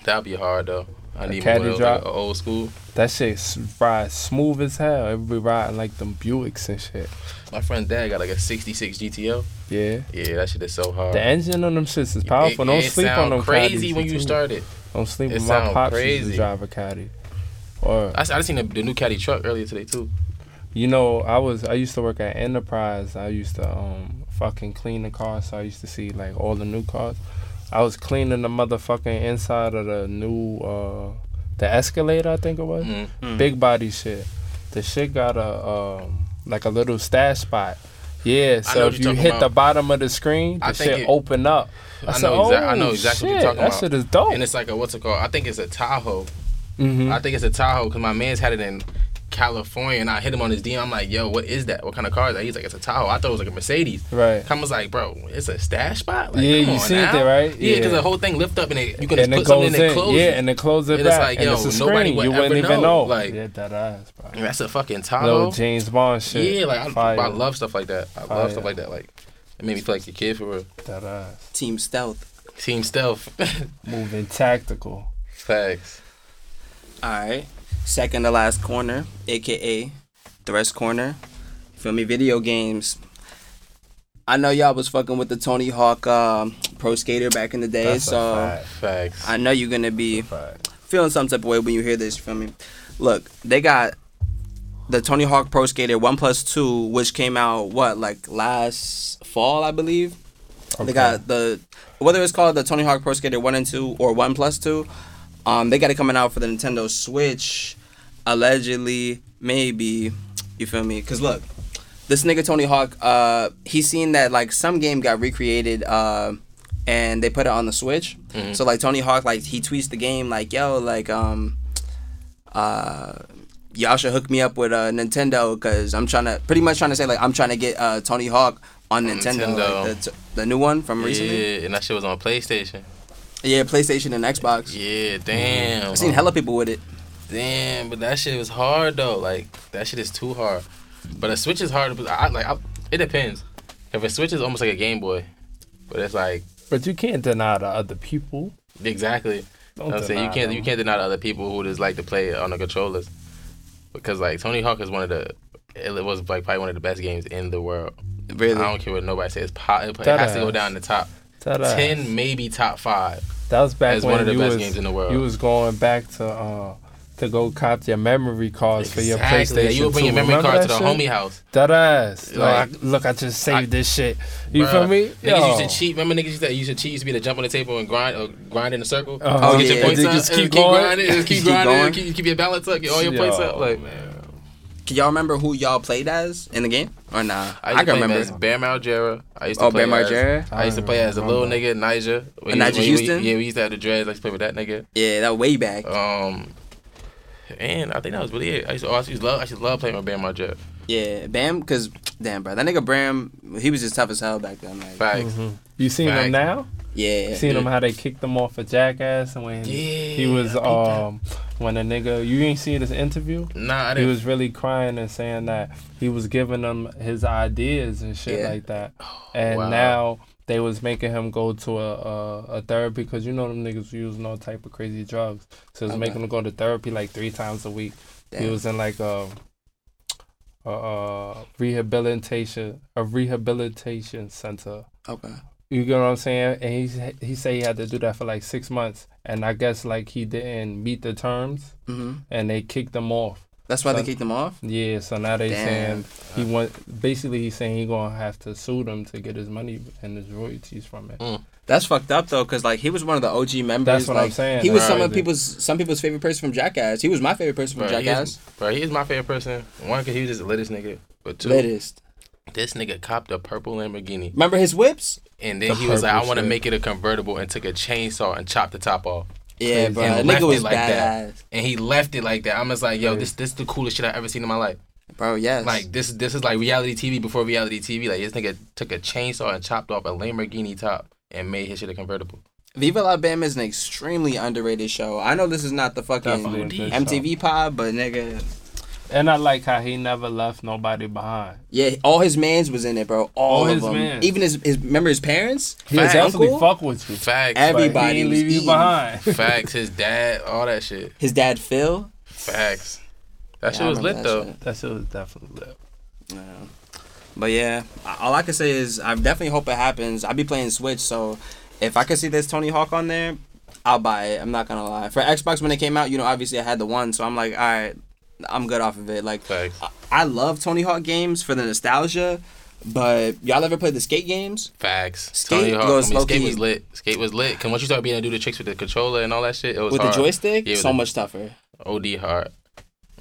That'd be hard though. I need caddy more of drop? like, old school. That shit s- ride smooth as hell. Everybody riding like them Buicks and shit. My friend dad got like a 66 GTO. Yeah. Yeah, that shit is so hard. The engine on them shits is powerful. It- Don't it sleep on sound them crazy caddies, when you too. start it. Don't sleeping It with my pops used crazy. to drive a caddy. Or I, I seen the, the new caddy truck earlier today too. you know, I was I used to work at Enterprise. I used to um fucking clean the cars. So I used to see like all the new cars. I was cleaning the motherfucking inside of the new uh the Escalade. I think it was Mm. Mm. big body shit. The shit got a um like a little stash spot. Yeah, so if you hit the bottom of the screen, the I shit it- open up. I said, know exact- I know "Oh, exactly what you're shit, talking that about." shit is dope. And it's like a what's it called? I think it's a Tahoe. Mhm. I think it's a Tahoe because my man's had it in California, and I hit him on his DM. I'm like, "Yo, what is that? What kind of car is that?" He's like, "It's a Tahoe." I thought it was like a Mercedes. Right. I was like, "Bro, it's a stash spot." Like, Yeah, come you on seen it there, right? Yeah, because Yeah. the whole thing lift up and it, you can just and put it something goes in and in, close yeah, it. and it closes it And it's back. like, and yo, it's a screen. nobody you would wouldn't ever even know. know. Like- yeah, that ass, bro. That's a fucking Tahoe. Little James Bond shit. Yeah, like I, I love stuff like that. I Fire. love stuff like that. Like it made me feel like a kid for real. that ass. Team Stealth. Team stealth. Moving tactical. Facts. All right. Second to last corner, aka Thrust rest corner. Feel me? Video games. I know y'all was fucking with the Tony Hawk um, Pro Skater back in the day, That's so fact. Facts. I know you're gonna be feeling some type of way when you hear this. You feel me? Look, they got the Tony Hawk Pro Skater One Plus Two, which came out what like last fall, I believe. Okay. They got the whether it's called the Tony Hawk Pro Skater One and Two or One Plus Two. Um, they got it coming out for the Nintendo Switch, allegedly, maybe. You feel me? Cause look, this nigga Tony Hawk, uh, he seen that like some game got recreated, uh, and they put it on the Switch. Mhm. So like Tony Hawk, like he tweets the game like, "Yo, like um, uh." Y'all should hook me up with uh, Nintendo because I'm trying to pretty much trying to say like I'm trying to get uh, Tony Hawk on On Nintendo, Nintendo. Like, the, the new one from recently. Yeah, and that shit was on PlayStation. Yeah, PlayStation and Xbox. Yeah, damn. I've seen hella people with it. Damn, but that shit was hard though. Like that shit is too hard. But a Switch is hard. to I like. I, it depends. If a Switch is almost like a Game Boy, but it's like But you can't deny the other people. exactly. Don't I'm saying you can't them. you can't deny the other people who just like to play on the controllers, because like Tony Hawk is one of the it was like probably one of the best games in the world. Really. I don't care what nobody says. It, it has to go down the top That ass. ten, maybe top five That was back as when one of the you best was, games in the world. You was going back to uh to go cop your memory cards for your Exactly. PlayStation. You would bring your memory Remember card to the shit? homie house. That ass. Like, Like- look, I just saved I- this shit. You Bruh, feel me? Niggas Yo. used to cheat. Remember niggas used to you should cheat. Used to be to jump on the table and grind or grind in a circle. Uh-huh. Oh, get yeah. your points up. just and keep going? grinding. and keep Keep grinding. and Keep, keep your balance up. Get all your Yo, points up. Like man. Can y'all remember who y'all played as in the game or nah? I used to can play remember. as Bear Margera. I used to Oh, play Bear as- Margera? I used to play as a little nigga, Nyjah. When Nyjah when Huston? yeah, we used to have the dreads. I used to play with that nigga. Yeah, that way back. Um, and I think that was really it. I used to, oh, I used to love. I used to love playing with Bear Margera. Yeah, Bam. Cause damn, bro, that nigga Bam, he was just tough as hell back then. Like, Facts. Mhm. You seen Facts. him now? yeah, You seen Yeah. him how they kicked him off of Jackass and when Yeah, he was um. that. When a nigga you ain't seen his interview? Nah, I He didn't. He was really crying and saying that he was giving them his ideas and shit Yeah. like that. And wow. now they was making him go to a a, a therapy because you know them niggas use no type of crazy drugs. So it's Okay. making him go to therapy like three times a week. He was in like a, a, a rehabilitation a rehabilitation center. okay. You get what I'm saying? And he he said he had to do that for like six months, and I guess like he didn't meet the terms, hmm and they kicked him off. That's why they kicked him off. Yeah, so now they Damn. saying he want basically he's saying he gonna have to sue them to get his money and his royalties from it. That's fucked up though, cause like he was one of the OG members. That's what I'm like, saying. He was That's some of people's some people's favorite person from Jackass. He was my favorite person from Bro, he Jackass. is, bro, he is my favorite person. One, cause he was just the littest nigga. But two, Latest. This nigga copped a purple Lamborghini, Remember his whips? and then The he was like, "I want to make it a convertible," and took a chainsaw and chopped the top off. Yeah, bro. And left nigga it was like that. And he left it like that. I'm just like, yo, Crazy. this this the coolest shit I've ever seen in my life. Bro, yes. Like this this is like reality TV before reality TV. Like this nigga took a chainsaw and chopped off a Lamborghini top and made his shit a convertible. Viva La Bam is an extremely underrated show. I know this is not the fucking Definitely MTV pod, but nigga, And I like how he never left nobody behind. Yeah, all his mans was in it, bro. All, All of his them. mans. Even his his remember his parents. He Facts. definitely Uncle? fuck with you. Facts. Every- but Everybody he ain't was leave you behind. Facts. His dad, all that shit. His dad Phil. Facts. That Yeah, shit was lit remember though. that shit. that shit was definitely lit. Yeah. But yeah, all I can say is I definitely hope it happens. I be playing Switch, so if I could see this Tony Hawk on there, I'll buy it. I'm not gonna lie. For Xbox when it came out, you know, obviously I had the one, so I'm like, all right, I'm good off of it. Like. I, love Tony Hawk games for the nostalgia, but y'all ever played the skate games? Facts. Skate Tony Hawk. goes I mean, skate was lit. Skate was lit. Cause once you start being able to do the tricks with the controller and all that shit, it was With hard. the joystick, Yeah, so much tougher. OD hard.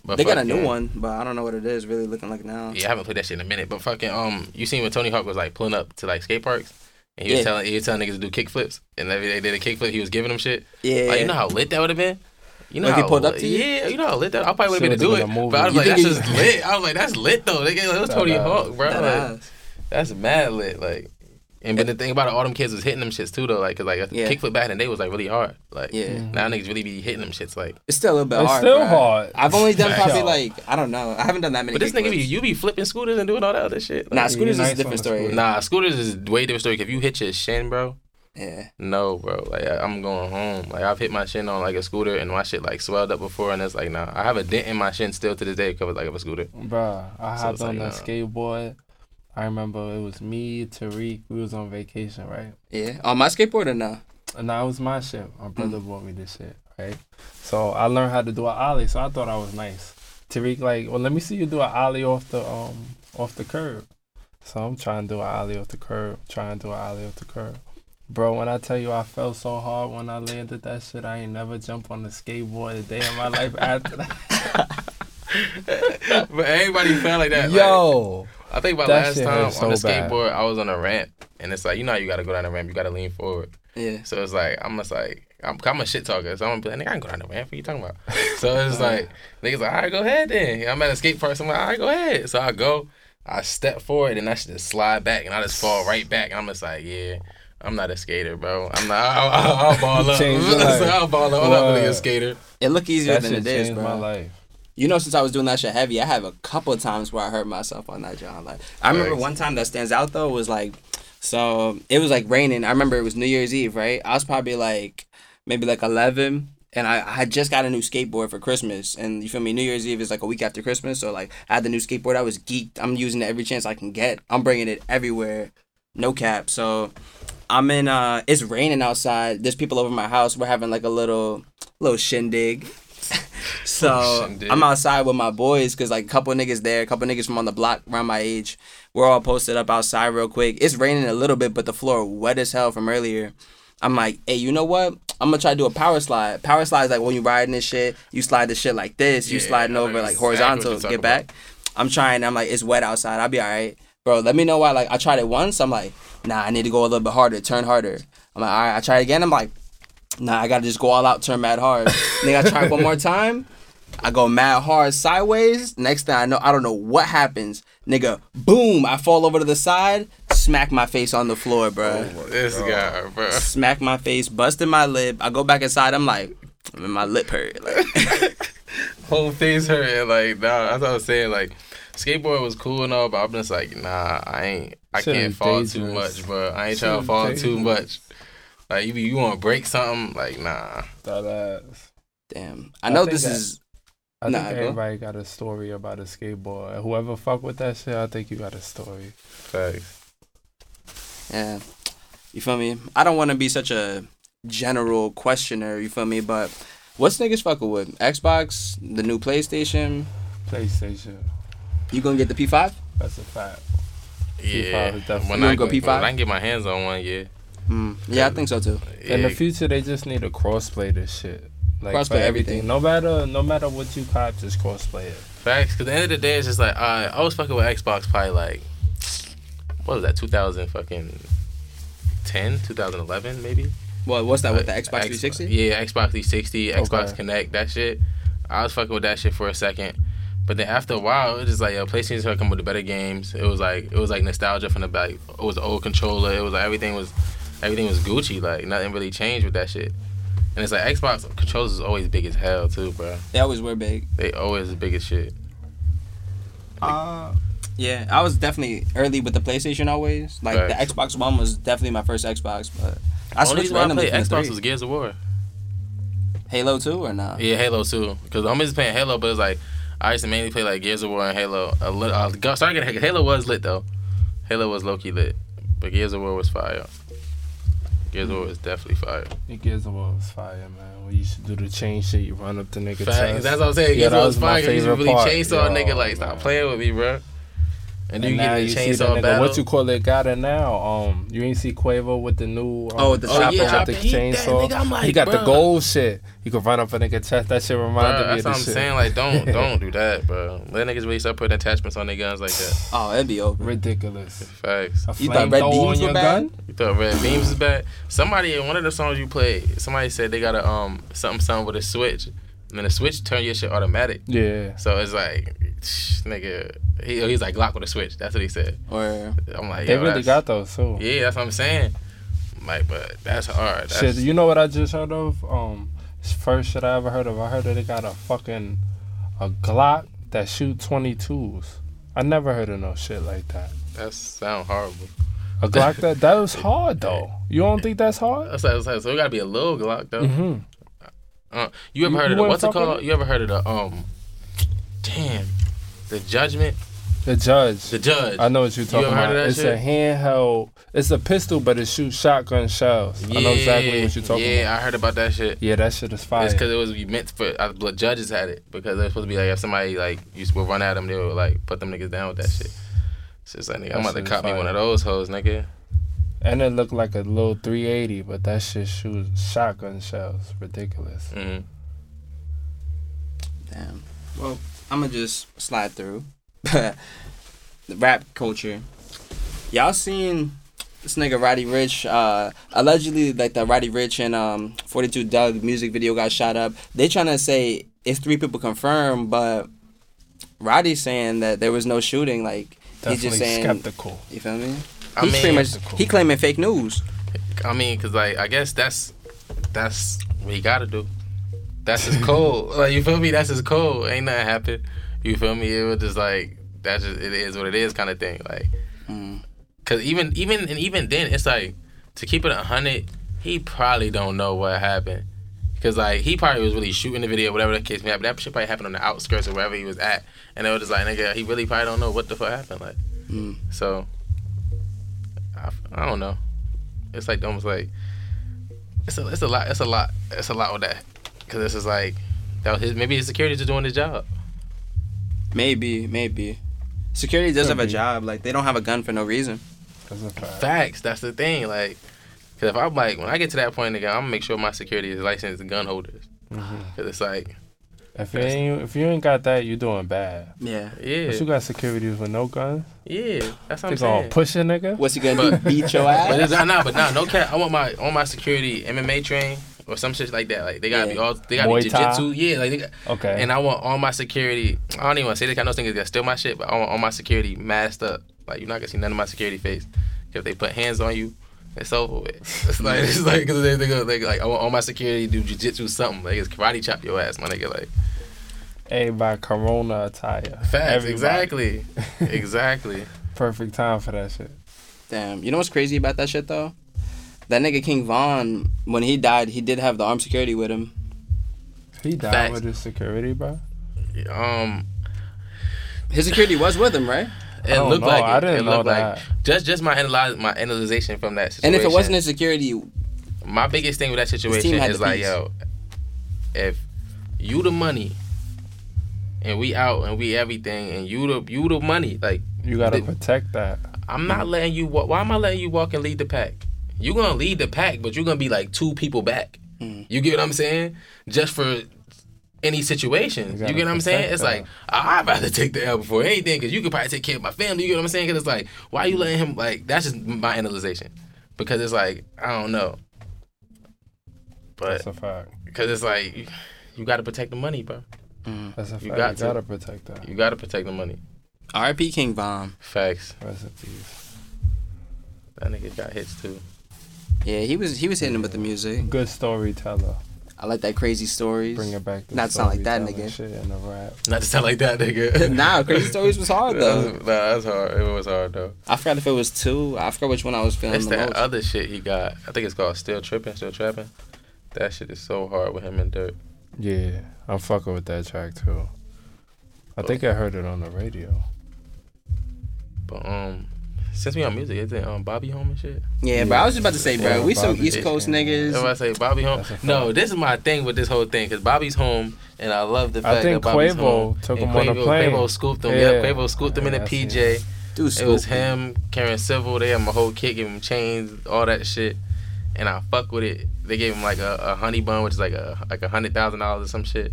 But They got a new fucking- one, but I don't know what it is. Really looking like now. Yeah, I haven't played that shit in a minute. But fucking um, you seen when Tony Hawk was like pulling up to like skate parks, and he was Yeah. telling he was telling niggas to do kick flips, and every day they did a kick flip, he was giving them shit. Yeah. Like, you know how lit that would have been. You know Like, he how pulled up to you? Yeah, you know how lit that. I probably would have Shit been to do it, been a movie. but I was You like, that's he- just lit. I was like, that's lit though. They, it was That Tony ass. Hawk, bro. That Like, ass. that's mad lit. Like, and but the thing about it, all them kids was hitting them shits too though. Like, cause like a Yeah. kick flip back in the day was like really hard. Like, Yeah. now niggas really be hitting them shits. Like, It's still a little bit It's hard. still bruh. hard. I've only done probably like I don't know. I haven't done that many. but this nigga be you be flipping scooters and doing all that other shit. Nah, Like, scooters is nice a different story. Nah, scooters is a way different story. If you hit your shin, bro, Yeah. no, bro. Like I- I'm going home. Like I've hit my shin on like a scooter and my shit like swelled up before, and it's like nah. I have a dent in my shin still to this day because like of a scooter. Bro, I So hopped on like, that nah. skateboard. I remember it was me, Tariq. We was on vacation, right? Yeah. On my skateboard or no? And that was my shit. My brother Mm. bought me this shit, right? So I learned how to do an ollie, so I thought I was nice. Tariq like, well, let me see you do an ollie off the um off the curb. So I'm trying to do an ollie off the curb, trying to do an ollie off the curb. Bro, when I tell you I felt so hard when I landed that shit, I ain't never jump on the skateboard a day in my life after that. but everybody felt like that. like, Yo, I think my last time hurt on the so bad. skateboard, I was on a ramp, and it's like you know how you gotta go down the ramp, you gotta lean forward. Yeah. So it's like I'm just like I'm, I'm a shit talker, so I'm gonna be like, nigga, I can go down the ramp. What you talking about? So it's like niggas like, all right, go ahead then. I'm at a skate park, so I'm like, all right, go ahead. So I go, I step forward, and I should just slide back, and I just fall right back. And I'm just like, yeah. I'm not a skater, bro. I'm not. I'll, I'll, I'll ball up. Changed your life. I'll ball up. I'm not really a skater. It look easier that than it is, changed bro. my life. You know, since I was doing that shit heavy, I have a couple of times where I hurt myself on that job. Like I remember one time that stands out though was like, so it was like raining. I remember it was New Year's Eve, right? I was probably like maybe like eleven. And I, I had just got a new skateboard for Christmas, and you feel me? New Year's Eve is like a week after Christmas, so like I had the new skateboard. I was geeked. I'm using it every chance I can get. I'm bringing it everywhere, no cap. So I'm in. uh It's raining outside. There's people over my house. We're having like a little little shindig. so Shindig. I'm outside with my boys because like a couple niggas there, a couple niggas from on the block around my age. We're all posted up outside real quick. It's raining a little bit, but the floor wet as hell from earlier. I'm like, hey, you know what? I'm gonna try to do a power slide. Power slide is like when you riding this shit, you slide the shit like this, you Yeah, sliding over like horizontal, get back. I'm trying. I'm like, it's wet outside. I'll be all right, bro. Let me know why. Like, I tried it once. I'm like, nah, I need to go a little bit harder, turn harder. I'm like, all right. I try it again. I'm like, nah, I gotta just go all out, turn mad hard. then I try it one more time. I go mad hard sideways. Next thing I know, I don't know what happens. Nigga, boom! I fall over to the side, smack my face on the floor, bro. Oh this guy, bro. Smack my face, busted my lip. I go back inside. I'm like, my lip hurt. Like, whole face hurting. Like, nah, that's what I was saying. Like, skateboard was cool and all, but I'm just like, nah, I ain't, I Shit can't is fall too much, bro. I ain't Shit trying to is fall too much. Like, you you want to break something? Like, nah. That ass. damn. I I know think this that- is. I Nah, think go. everybody got a story about a skateboard. Whoever fuck with that shit, I think you got a story. Facts. Yeah. You feel me? I don't want to be such a general questioner, you feel me? But what's niggas fucking with? Xbox, the new PlayStation. PlayStation. You gonna get the P5? That's a fact. Yeah. is definitely- When You I, wanna go P5? I can get my hands on one, yeah. Mm. Yeah, I think so too. In the future, they just need to crossplay this shit. Like Crossplay for everything. No matter, no matter what you cop, just crossplay it. Facts. Because at the end of the day, it's just like, uh, I was fucking with Xbox probably like, what was that, 2000 fucking 10, 2011 maybe? Well, what's that with the Xbox 360? Yeah, Xbox 360, Xbox Okay. Connect, that shit. I was fucking with that shit for a second. But then after a while, it was just like, yo, PlayStation started coming with the better games. It was like, it was like nostalgia from the back. It was the old controller. It was like everything was, everything was Gucci. Like nothing really changed with that shit. And it's like Xbox controllers is always big as hell too, bro. They always were big. They always the biggest shit. Uh, yeah, I was definitely early with the PlayStation always. Like Facts. the Xbox One was definitely my first Xbox, but I Only switched reason why I randomly played the Xbox was Gears of War. Halo 2 or not? Yeah, Halo 2. Because I'm just playing Halo, but it's like I used to mainly play like Gears of War and Halo. A lit, uh, go- started getting Halo was lit though. Halo was low key lit, but Gears of War was fire. Gears of War was definitely fire. It gives War was fire, man. When you used to do the chain shit, you run up the nigga Facts. That's what I'm saying. Yeah, Gears of War was fire. You really chainsaw a Yo, nigga like stop playing with me, bro. And then And you now get you the see the nigga, battle. what you call it, got it now. Um, you ain't see Quavo with the new um, Oh, the Oh, chopper yeah, with the I chainsaw. nigga. Like, he got the gold shit. You can run up a nigga chest. That shit reminded Bruh, me that's of what I'm shit. saying. Like, don't don't do that, bro. Let niggas really start putting attachments on their guns like that. Oh, it'd be over. Ridiculous. Facts. You thought red beams on were bad? gun? You thought Red Beams is bad? Somebody in one of the songs you played, somebody said they got a um something something with a switch, and then the switch turn your shit automatic. Yeah. So it's like, nigga, he, he's like Glock with a switch. That's what he said. Or I'm like, They really got those too. Yeah, that's what I'm saying. I'm like, but that's hard. That's, Shit, you know what I just heard of? Um, first shit I ever heard of. I heard that they got a fucking a Glock that shoot 22s. I never heard of no shit like that. that sound horrible. A Glock that that was hard though. You don't think that's hard? That's, that's, that's, so it gotta be a little Glock though. Mm-hmm. Uh, you ever You- heard you of the what's it called? You ever heard of the um, damn, the Judgment, The judge. the Judge. I know what you're talking heard about. that It's shit? a handheld. It's a pistol, but it shoots shotgun shells. I know exactly what you're talking yeah, about. I heard about that shit. Yeah, that shit is fire. It's because it was meant for uh, the judges had it because they're supposed to be like if somebody like used to run at them, they would like put them niggas down with that shit. It's just like nigga, I'm about to cop me one of those hoes, nigga. And it looked like a little 380, but that shit shoots shotgun shells. Ridiculous. hmm damn. Well, I'm gonna just slide through the rap culture. Y'all seen this nigga Roddy Ricch? Uh, allegedly, like the Roddy Ricch and um 42 Dugg music video got shot up. They trying to say it's three people confirmed, but Roddy's saying that there was no shooting. Like he's just saying, skeptical. you feel me? I He's mean, pretty much skeptical. he claiming fake news. I mean, cause like I guess that's that's what he gotta do. That's his code. like you feel me? That's his code. Ain't nothing happen. You feel me? It was just like that's just it is what it is kind of thing. Like, Mm. cause even even and even then, it's like to keep it a hundred. He probably don't know what happened. Cause like he probably was really shooting the video, whatever the case may happen. That shit probably happened on the outskirts or wherever he was at, and it was just like nigga, he really probably don't know what the fuck happened. Like, Mm. so I, I don't know. It's like almost like it's a it's a lot it's a lot it's a lot with that because this is like that was his maybe his security just doing his job. Maybe, maybe. Security does Could have a job. Like they don't have a gun for no reason. That's a fact. Facts. That's the thing. Like, cause if I'm like when I get to that point again, I'm gonna make sure my security is licensed gun holders. Mhm. Cause it's like If you ain't, if you ain't got that, you doing bad. Yeah. yeah But you got securities with no guns. yeah that's what They I'm gonna push a nigga. What's he gonna do? But- Beat your ass? But ass? it's not, but nah, no cap. I want my on my security MMA train or some shit like that. Like they gotta be all they gotta Muay be Thai? jiu-jitsu. Yeah, like they got, Okay. And I want all my security. I don't even want to say this. I know things that steal my shit, but I want all my security masked up. Like you're not gonna see none of my security face. If they put hands on you, it's over with. It's like it's like cause they, they go they, like I want all my security to do jujitsu something. Like it's karate chop your ass, my nigga. Like hey, Everybody Corona attire. facts, Everybody. exactly, exactly. Perfect time for that shit. Damn. You know what's crazy about that shit though? That nigga King Von, when he died, he did have the armed security with him. He died Facts. with his security, bro. Um, His security was with him, right? It don't looked know. like it. I didn't it know looked that. like just just my analyze my analyzation from that situation. And if it wasn't insecurity, my biggest thing with that situation had is like, piece. yo, if you the money and we out and we everything and you the you the money, like You gotta The- protect that. I'm not letting you walk. Why am I letting you walk and lead the pack? You gonna lead the pack, but you're gonna be like two people back. Mm. You get what I'm saying? Just for any situation. You You, get what I'm saying? protect It's like I'd rather take the L before anything because you could probably take care of my family. You get what I'm saying? Because it's like, why are you letting him? Like that's just my analyzation. Because it's like I don't know, but That's a fact. because it's like you, you got to protect the money, bro. Mm-hmm. That's a fact. You You, got to. gotta protect that. You got to protect the money. R.I.P. King Von. Facts. Rest in peace. That nigga got hits too. Yeah, he was he was hitting him with the music. Good storyteller. I like that crazy stories. Bring it back. Not To Not sound like that, nigga. Shit in the rap. Not to sound like that, nigga. nah, crazy stories was hard though. nah, though. that's hard. It was hard though. I forgot if it was two. I forgot which one I was feeling It's the that most. other shit he got. I think it's called Still Tripping, Still Trapping. That shit is so hard with him and Durk. Yeah, I'm fucking with that track too. I think I heard it on the radio. But um, since we on music, is it um Bobby home and shit? yeah, but I was just about to say, bro, Yeah, we some East Coast yeah. If niggas. I say Bobby home, no, this is my thing with this whole thing because Bobby's home, and I love the I fact think that Bobby's Quavo home. took and him on a Quavo, plane. Quavo scooped him. Yeah, Yeah. Quavo scooped him in Yeah, a I seen PJ. Dude, It was him, Karen Civil. They had my whole kit, gave him chains, all that shit, and I fuck with it. They gave him like a, a honey bun, which is like a like a hundred thousand dollars or some shit,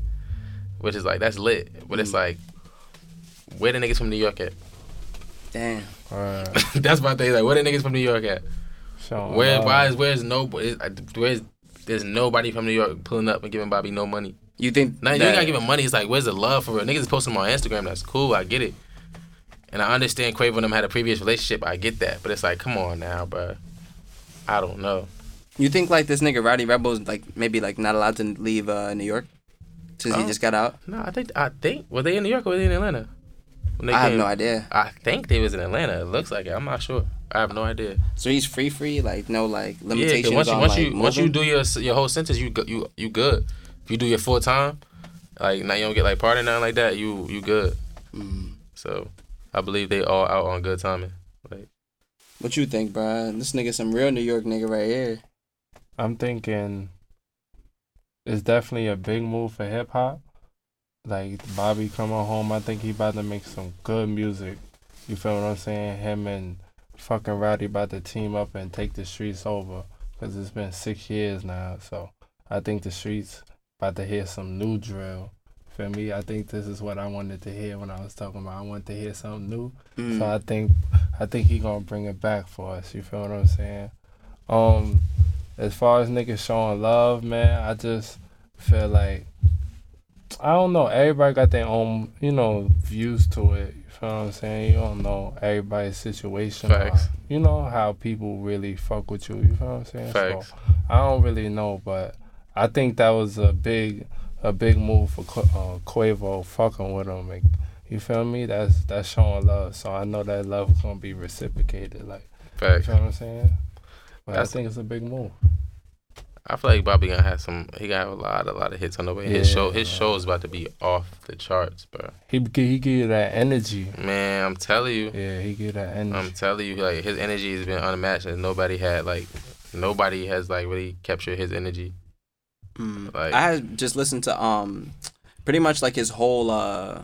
which is like that's lit. But it's Mm. like, where the niggas from New York at? Damn. Uh, that's my thing. Like, where the niggas from New York at? showing Where love. why is where's nobody? Where's there's nobody from New York pulling up and giving Bobby no money. You think Now you that- ain't gotta give him money. It's like where's the love for real? Niggas is posting them on Instagram. That's cool. I get it. And I understand Quavo and them had a previous relationship. I get that. But it's like, come on now, bro. I don't know. You think like this nigga Rowdy Rebel is like maybe like not allowed to leave uh, New York since he Oh. just got out? No, I think I think were they in New York or were they in Atlanta? When they I have no idea. I think they was in Atlanta. It looks like it. I'm not sure. I have no idea. So he's free, free, like no like limitations. Yeah, limitations 'cause once you on once like you once you do your your whole sentence, you you you good. If you do your full time, like now you don't get like party nothing like that. You you good. Mm. So I believe they all out on good timing. Like What you think, bro? This nigga some real New York nigga right here. I'm thinking it's definitely a big move for hip hop. Like Bobby coming home, I think he about to make some good music. You feel what I'm saying? Him and fucking Rowdy about to team up and take the streets over. Cause it's been six years now, so I think the streets about to hear some new drill. Feel me? I think this is what I wanted to hear when I was talking about. I wanted to hear something new. Mm. So I think I think he gonna bring it back for us. You feel what I'm saying? Um, as far as niggas showing love, man, I just feel like I don't know. Everybody got their own, you know, views to it. You feel what I'm saying? You don't know everybody's situation. Facts. you know how people really fuck with you. You feel what I'm saying? facts. So I don't really know, but I think that was a big, a big move for uh, Quavo fucking with him. Like, you feel me? That's that's showing love. So I know that love is gonna be reciprocated. Like, Facts. you feel what I'm saying? But That's- I think it's a big move. I feel like Bobby gonna have some. He got a lot, a lot of hits on the way. His show, his show is about to be off the charts, bro. He he give you that energy. Man, I'm telling you, Yeah, he give you that energy. I'm telling you, like his energy has been unmatched, and nobody had like, nobody has like really captured his energy. Mm. Like- I had just listened to um, pretty much like his whole uh,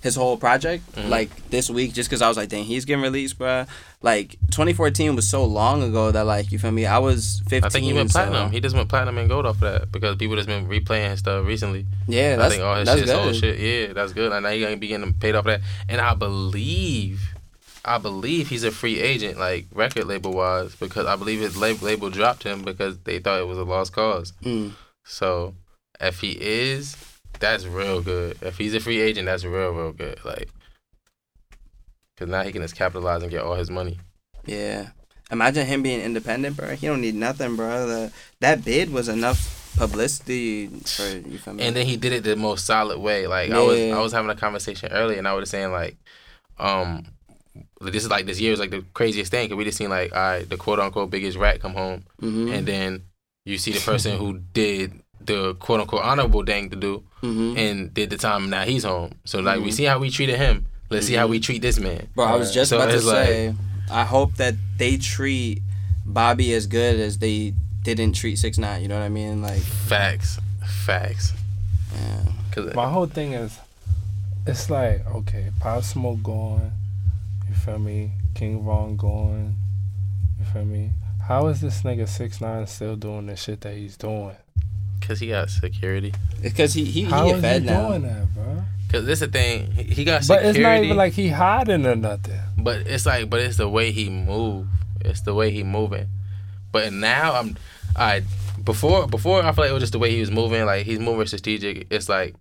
his whole project Mhm. like this week just because I was like, dang, he's getting released, bro. Like 2014 was so long ago that like you feel me? I was 15. I think he went so- platinum. He just went platinum and gold off of that because people just been replaying his stuff recently. yeah, I that's think all his that's shit, his good. shit, yeah, that's good. And now he gonna be getting paid off that. And I believe, I believe he's a free agent, like record label wise, because I believe his label dropped him because they thought it was a lost cause. Mm. So if he is, that's real good. If he's a free agent, that's real, real good. Like, cause now he can just capitalize and get all his money. Yeah. Imagine him being independent, bro. He don't need nothing, bro. The, that bid was enough publicity for you feel me? And then he did it the most solid way. Like I was, I was having a conversation earlier, and I was saying like, um, this is like this year is like the craziest thing because we just seen like, all right, the quote unquote biggest rat come home, mm-hmm. and then you see the person who did the quote unquote honorable thing to do mm-hmm. and did the time. and Now he's home. So like we Mhm. see how we treated him. Let's see how we treat this man. Bro, I was just So about to it's like- say, I hope that they treat Bobby as good as they didn't treat Six Nine. You know what I mean? Like, Facts, facts. yeah. Cause My whole thing is, it's like okay, Pop Smoke gone. You feel me? King Von gone. You feel me? How is this nigga six nine still doing the shit that he's doing? Cause he got security. because he he, How he is a fed he now. doing that, bro? Cause this the thing. He he got But it's not even like he hiding or nothing. But it's like, but it's the way he move. It's the way he moving. But now I'm, I before before I feel like it was just the way he was moving. Like he's moving strategic. It's like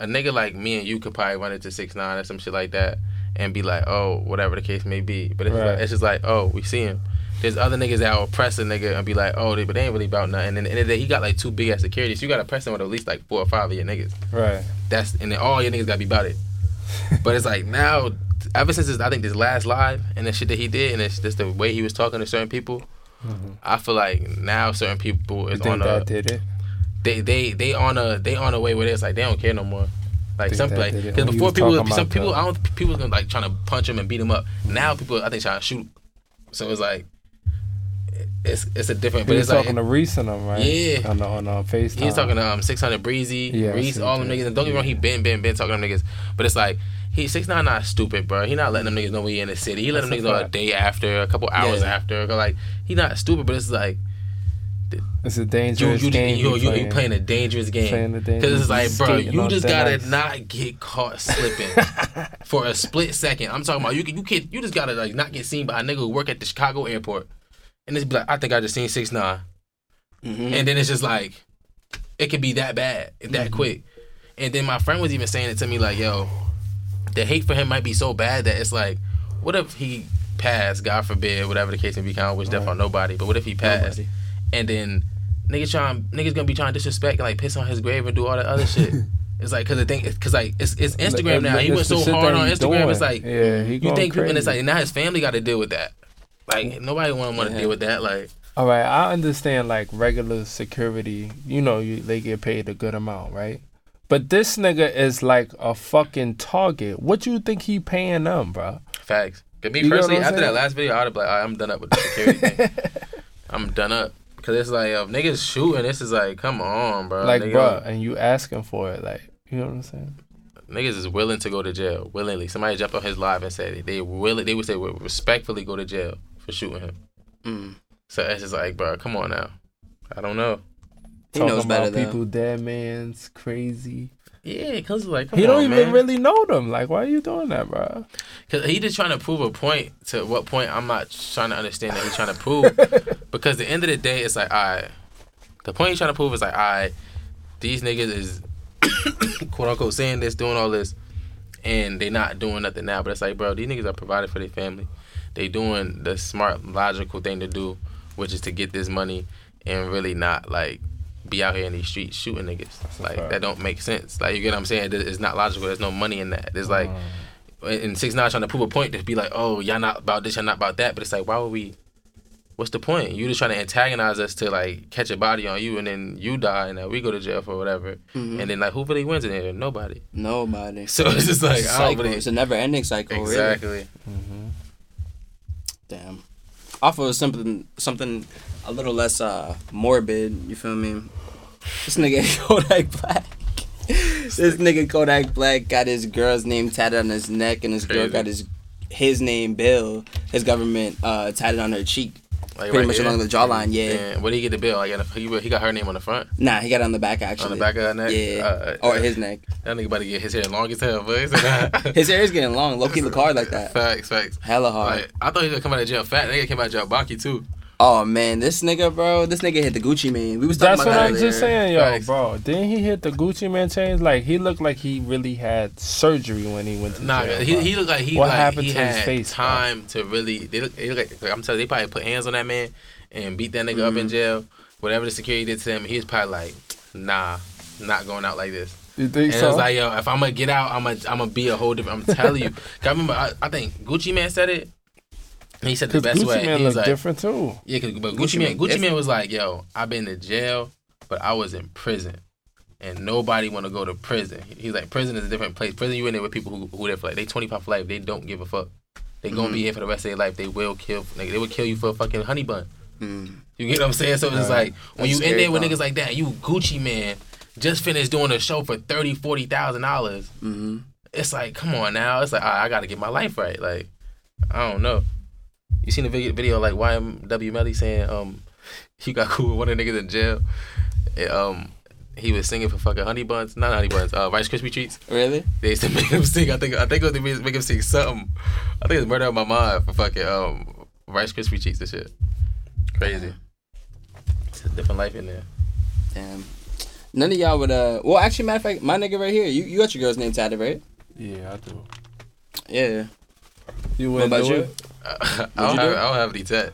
a nigga like me and you could probably run into six nine or some shit like that and be like, oh, whatever the case may be. But it's Right. like, it's just like, oh, we see him. There's other niggas that will press a nigga and be like, oh, they, but they ain't really about nothing. And then the end of the day, he got like two big ass securities. So you gotta press him with at least like four or five of your niggas. Right. That's and then all your niggas gotta be about it. but it's like now, ever since this, I think this last live and the shit that he did, and it's just the way he was talking to certain people. I feel like now certain people is on a did it? they they they on a they on a way where it's like they don't care no more. Like some like because before people some people I don't people was gonna like trying to punch him and beat him up. Now people I think trying to shoot. So it's like it's it's a different. He But it's like talking to Reese and them, right? Yeah. On the, on uh, FaceTime. he was talking to um six hundred breezy, Yeah, Reese, all them niggas. And don't get me wrong, he been been been talking to them niggas. But it's like he six nine not stupid, bro. He not letting them niggas know we in the city. He let That's them niggas know a day after, a couple hours Yeah. after. Like he not stupid, but it's like It's a dangerous you game. you, you, you playing a dangerous game. Playing Because it's like, bro, you just gotta not get caught slipping for a split second. I'm talking about you. Can, you can't. You just gotta like not get seen by a nigga who work at the Chicago airport, and it's like, I think I just seen six nine, Mhm. and then it's just like, it could be that bad, that Mm-hmm. quick. And then my friend was even saying it to me like, yo, the hate for him might be so bad that it's like, what if he passed, God forbid, whatever the case may be, kind of wish death Right. on nobody, but what if he passed, Nobody. and then niggas trying, niggas gonna be trying to disrespect and like piss on his grave and do all that other shit. It's like, cause the thing, cause like it's, it's Instagram now. He went so hard on Instagram. doing. It's like yeah, he you think, people, and it's like now his family got to deal with that. Like mm. nobody want want to Yeah. deal with that. Like All right, I understand like regular security. You know, you, they get paid a good amount, right? But this nigga is like a fucking target. What you think he paying them, bro? facts. Cause me You personally, I'm after that last video, I'd be like, "Alright, I'm done up with the security thing. I'm done up. Cause it's like, yo, niggas shooting. This is like, come on, bro. like, Nigga, bro, and you asking for it, like, you know what I'm saying? niggas is willing to go to jail willingly. Somebody jumped on his live and said they willing. They would say would respectfully go to jail for shooting him. Mm. So it's just like, bro, come on now. I don't know. He knows Talking better about though. people dead man's crazy. Yeah, cause like, come he on, don't even man. really know them. Like, why are you doing that, bro? Cause he just trying to prove a point. To what point I'm not trying to understand that he's trying to prove. because the end of the day, it's like, alright. The point he's trying to prove is like, alright, these niggas is quote unquote saying this, doing all this, and they not doing nothing now. But it's like, bro, these niggas are provided for their family. They doing the smart, logical thing to do, which is to get this money and really not like be out here in these streets shooting niggas. Like that don't make sense. Like you get what I'm saying? It's not logical. There's no money in that. There's like Uh, and six nine trying to prove a point to be like, oh, y'all not about this, y'all not about that. But it's like, why would we? What's the point? You just trying to antagonize us to like catch a body on you, and then you die, and then we go to jail for whatever. Mhm. And then like, who really wins in here? Nobody. Nobody. So it's just like, I don't cycle. really. It's a never-ending cycle. Really. Exactly. Damn. Off of something, something a little less uh morbid. You feel me? This nigga Kodak Black. this nigga Kodak Black got his girl's name tatted on his neck, and his girl got his his name Bill. His government uh tatted on her cheek. Like Pretty much here. along the jawline, yeah. Where did he get the bill? Like he, he got her name on the front, Nah, he got it on the back actually. on the back of her neck. Yeah. Uh, or his neck. That nigga about to get his hair long as hell, boy. His hair is getting long. Low key look hard like that. Facts, facts. Hella hard. Like, I thought he was gonna come out of jail fat. Nigga came out of jail Baki too. Oh man, this nigga, bro, this nigga hit the Gucci Mane. We was talking about that. That's about what that I'm just saying, yo, Facts. bro. Didn't he hit the Gucci Mane chains? Like he looked like he really had surgery when he went to Nah, jail. he, bro. he looked like he What like happened he to his had face, bro? time to really. They look, they look like, like I'm telling you, they probably put hands on that man and beat that nigga up Mm-hmm. in jail. Whatever the security did to him, he was probably like, nah, not going out like this. you think And so? it was like, yo, if I'm gonna get out, I'm gonna I'm gonna be a whole different. I'm telling you. 'Cause I remember, I, I think Gucci Mane said it. He said the best Gucci way. man he was like, different too. yeah, 'cause- but Gucci Gucci, Man, Gucci Mane was like, yo, I've been to jail, but I was in prison, and nobody want to go to prison. He's like, prison is a different place. Prison, you in there with people who who there for like they 25 for life. They don't give a fuck. They gonna Mhm. be here for the rest of their life. They will kill. Like, they would kill you for a fucking honey bun. Mm. You get what I'm saying? So it's Right. like when That's you in there with niggas like that, you Gucci Mane just finished doing a show for thirty, forty thousand dollars. hmm It's like, come on now. It's like I, I got to get my life right. Like, I don't know. You seen the video, video like YNW Melly saying um he got cool with one of the niggas in jail. And, um, he was singing for fucking honey buns, not honey buns, uh, Rice Krispie treats. Really? They used to make him sing. I think I think it was to make him sing something. I think it was Murder on My Mind for fucking um Rice Krispie treats and shit. Crazy. It's a different life in there. Damn. None of y'all would uh. Well, actually, matter of fact, my nigga right here, you you got your girl's name tatted, right? Yeah, I do. Yeah. You What wouldn't about do you? it? I you don't, do have. I don't have any tats.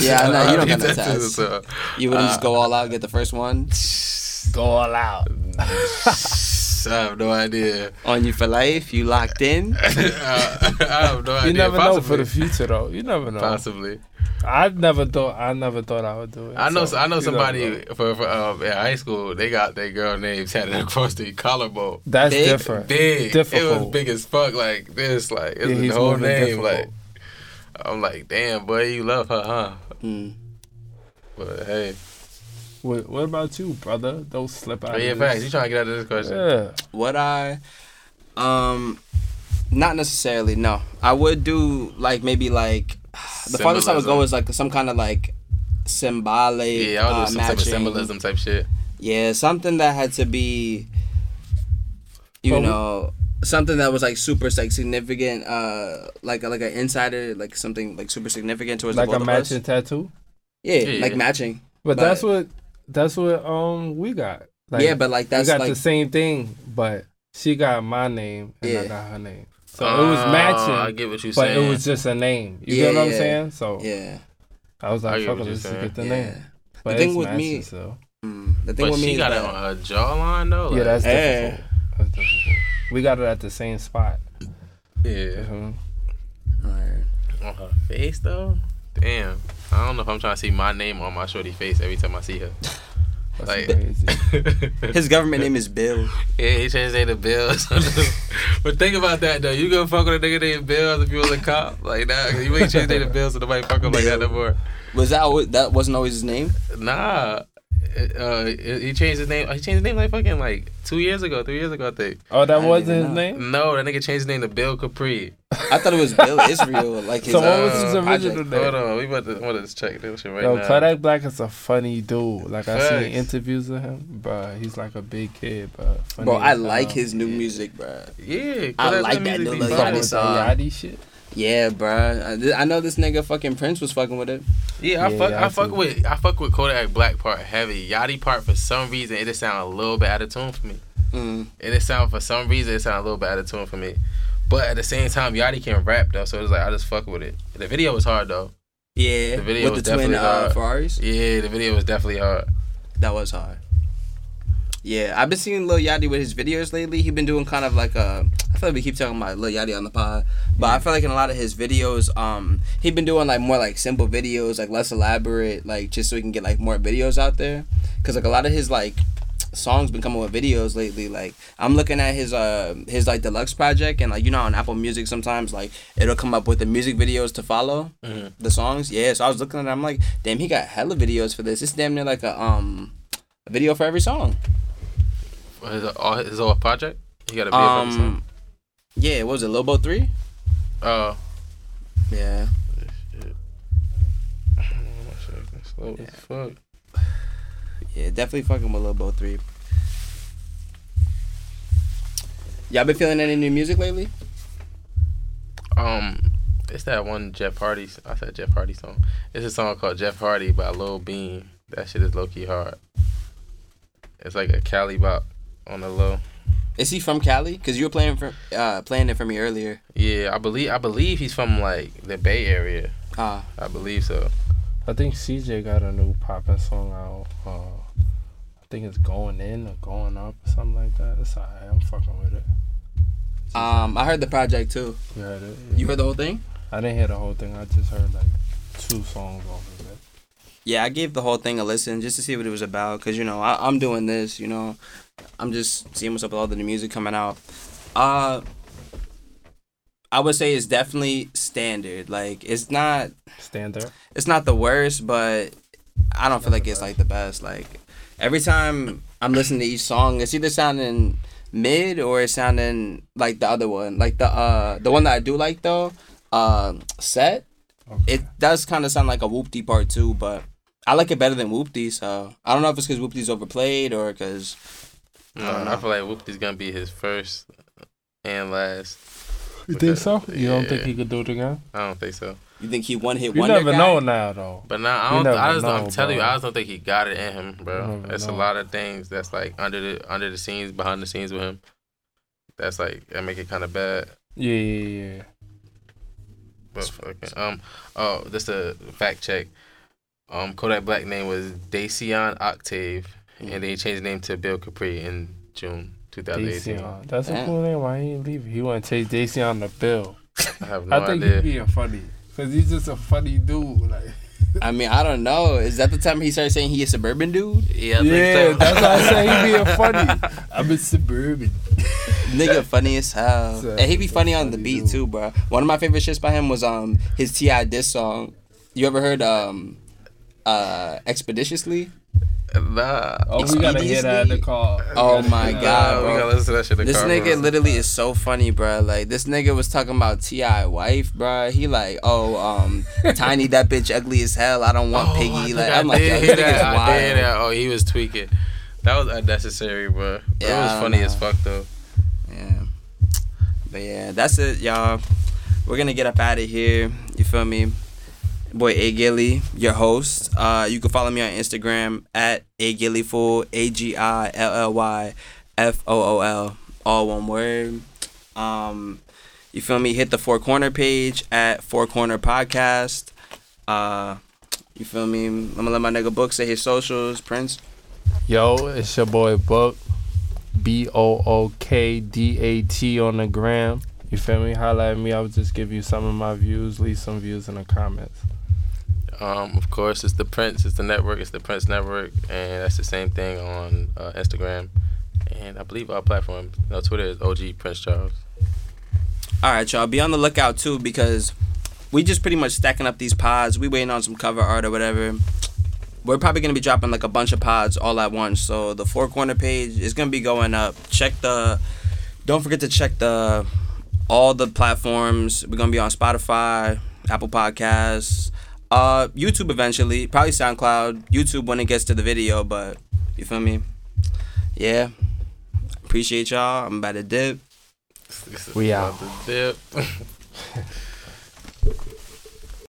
Yeah, I know, you don't got no Tattoo, tats. so, You wouldn't just Uh, go all out, get the first one Go all out. I have no idea. on you for life. You locked in. Uh, I have no idea. You never know for the future though. You never know. Possibly. I never thought. I never thought I would do it. I know. so I know somebody know. for, for um, in high school. They got their girl name tatted across their collarbone. That's Big, different. Big. difficult. It was big as fuck. Like this. Like it's Yeah, the whole moving name. difficult. Like I'm like, damn, boy, you love her, huh? Mm. But hey, What, what about you, brother? Don't slip out. oh, yeah, of facts. this. You trying to get out of this question? Yeah. Would I? Um, not necessarily. No, I would do like maybe like the farthest I would go is like some kind of like symbolic. Yeah, I'll do uh, some type of symbolism type shit. Yeah, something that had to be, you But we- know, something that was like super like significant. Uh, like like an insider, like something like super significant towards Like the a both of us. matching tattoo. Yeah, Yeah. like matching. But, But- that's what that's what um we got. Like, yeah, but like that's we got like the same thing, but she got my name and I got her name. So it was Ah, matching, I get what you're but saying. it was just a name. You Yeah, get what I'm saying? So yeah. I was like, get fuck it, let's get the yeah. name. But thing it's with matching, me- so Mm. The thing but with me she is got it that, on her jawline though. yeah, like- that's Hey. difficult. That's difficult. We got it at the same spot. yeah. Mhm. Alright. On her face though? Damn. I don't know if I'm trying to see my name on my shorty face every time I see her. That's Like- His government name is Bill. Yeah, he changed his name to Bill. but think about that though. You gonna fuck with a nigga named Bill if you was a cop? Like that. You ain't change his name to Bills so nobody fuck up like that no more. Was that alwa- that wasn't always his name? Nah. Uh, he changed his name. He changed his name like fucking like two years ago, three years ago, I think. Oh, that I wasn't his know. name. No, that nigga changed his name to Bill Kapri. I thought it was Bill Israel. Like his. So what uh, was his original project. name? Hold on, we about to, want to check this shit right Yo, now. Kodak Black is a funny dude. Like I seen interviews of him, bruh. He's like a big kid, but funny Bro, I like hell. his new Yeah. music, bro. Yeah, I like that new be Lil You Yachty song. that Yachty shit. Yeah, bro. I, I know this nigga fucking Prince was fucking with it. Yeah, I Yeah, fuck, yeah, I I fuck too. with, I fuck with Kodak Black part heavy. Yachty part for some reason it just sound a little bit out of tune for me. Mm. It just sound for some reason it sound a little bit out of tune for me. But at the same time, Yachty can rap though, so it's like I just fuck with it. The video was hard though. Yeah, The video with was the twin definitely uh. Ferraris. Yeah, the video was definitely hard. That was hard. Yeah, I've been seeing Lil Yachty with his videos lately. He's been doing kind of like a. I feel like we keep talking about Lil Yachty on the pod, but I feel like in a lot of his videos, um, he been doing like more like simple videos, like less elaborate, like just so he can get like more videos out there. Cause like a lot of his like songs been coming with videos lately. Like I'm looking at his uh his like deluxe project, and like you know on Apple Music sometimes like it'll come up with the music videos to follow Mhm. the songs. Yeah, so I was looking at it, I'm like, damn, he got hella videos for this. It's damn near like a um a video for every song. His, all, his whole project. He got a video for himself. Um, yeah, what was it Lobo three? Oh, Yeah, slow as fuck. yeah, definitely fucking with Lil Boat three. Y'all been feeling any new music lately? Um, it's that one Jeff Hardy. I said Jeff Hardy song. It's a song called Jeff Hardy by Lil Bean. That shit is low key hard. It's like a Cali bop on the low. Is he from Cali? Cause you were playing for uh playing it for me earlier. Yeah, I believe I believe he's from like the Bay Area. Ah, I believe so. I think CJ got a new poppin' song out. Uh, I think it's going in or going up or something like that. It's alright. I'm fucking with it. um, I heard the project too. You heard it? You heard the whole thing? I didn't hear the whole thing. I just heard like two songs off of it. Yeah, I gave the whole thing a listen just to see what it was about. Cause you know I, I'm doing this. You know, I'm just seeing what's up with all the new music coming out. Uh, I would say it's definitely standard. Like it's not Standard. it's not the worst, but I don't feel like it's like the best. Like every time I'm listening to each song, it's either sounding mid or it's sounding like the other one. Like the uh the one that I do like though, uh, set. Okay. It does kind of sound like a Whoopty part two, but I like it better than Whoopty. So I don't know if it's because Whoopty's overplayed or because No, don't I feel like Whoopty's gonna be his first and last. You think so? You don't think he could do it again? I don't think so. you think he one hit You never guy? know now though. But now I don't. I just don't, know, I'm telling you. I just don't think he got it in him, You bro. never There's a lot of things that's like under the under the scenes, behind the scenes with him. That's like that make it kind of bad. Yeah, yeah, yeah. But fucking, um, oh, just a fact check. Um, Kodak Black name was Dacian Octave, and then he changed his name to Bill Kapri in June 2018. Dacian. That's a cool name. Why he didn't leave? He want to take Dacian on the bill. I have no idea. I think idea. he being funny. Cause he's just a funny dude. Like I mean, I don't know. Is that the time he started saying he a suburban dude? yeah, I Yeah, think so. that's why I say he being funny. I'm a suburban. Nigga funny as hell. So- and he be so funny on the beat dude. too, bro. One of my favorite shits by him was um his T.I. diss song. You ever heard um uh expeditiously? Nah. Oh, we gotta hear that in the car. We Oh my. God, Nah, we gotta listen to that shit in the This car, nigga bro. literally is so funny, bro. Like this nigga was talking about T.I. wife, bro. He like, oh, um, tiny that bitch ugly as hell. I don't want Oh, Piggy. think Like I I'm like, did yo, hear this nigga's that. I did hear wild. that. Oh, he was tweaking. That was unnecessary, bro. But Yeah, it was funny know. as fuck though. Yeah. But yeah, that's it, y'all. We're gonna get up out of here. You feel me? Boy A Gilly, your host. Uh, you can follow me on Instagram at A Gilly Fool, A G I L L Y F O O L, all one word. Um, you feel me? Hit the Four Corner page at Four Corner Podcast. Uh, you feel me? I'm gonna let my nigga Book say his socials. Prince. Yo, it's your boy Book. B O O K D A T on the gram. You feel me? Highlight me. I'll just give you some of my views. Leave some views in the comments. Um, of course, it's the Prince. It's the network. It's the Prince Network, and that's the same thing on uh, Instagram, and I believe our platform, no Twitter is OG Prince Charles. All right, y'all. Be on the lookout too because we just pretty much stacking up these pods. We waiting on some cover art or whatever. We're probably gonna be dropping like a bunch of pods all at once. So the four corner page is gonna be going up. Check the. Don't forget to check the all the platforms. We're gonna be on Spotify, Apple Podcasts, uh, YouTube eventually, probably SoundCloud, YouTube when it gets to the video. But you feel me? Yeah. Appreciate y'all. I'm about to dip. We out. About to dip.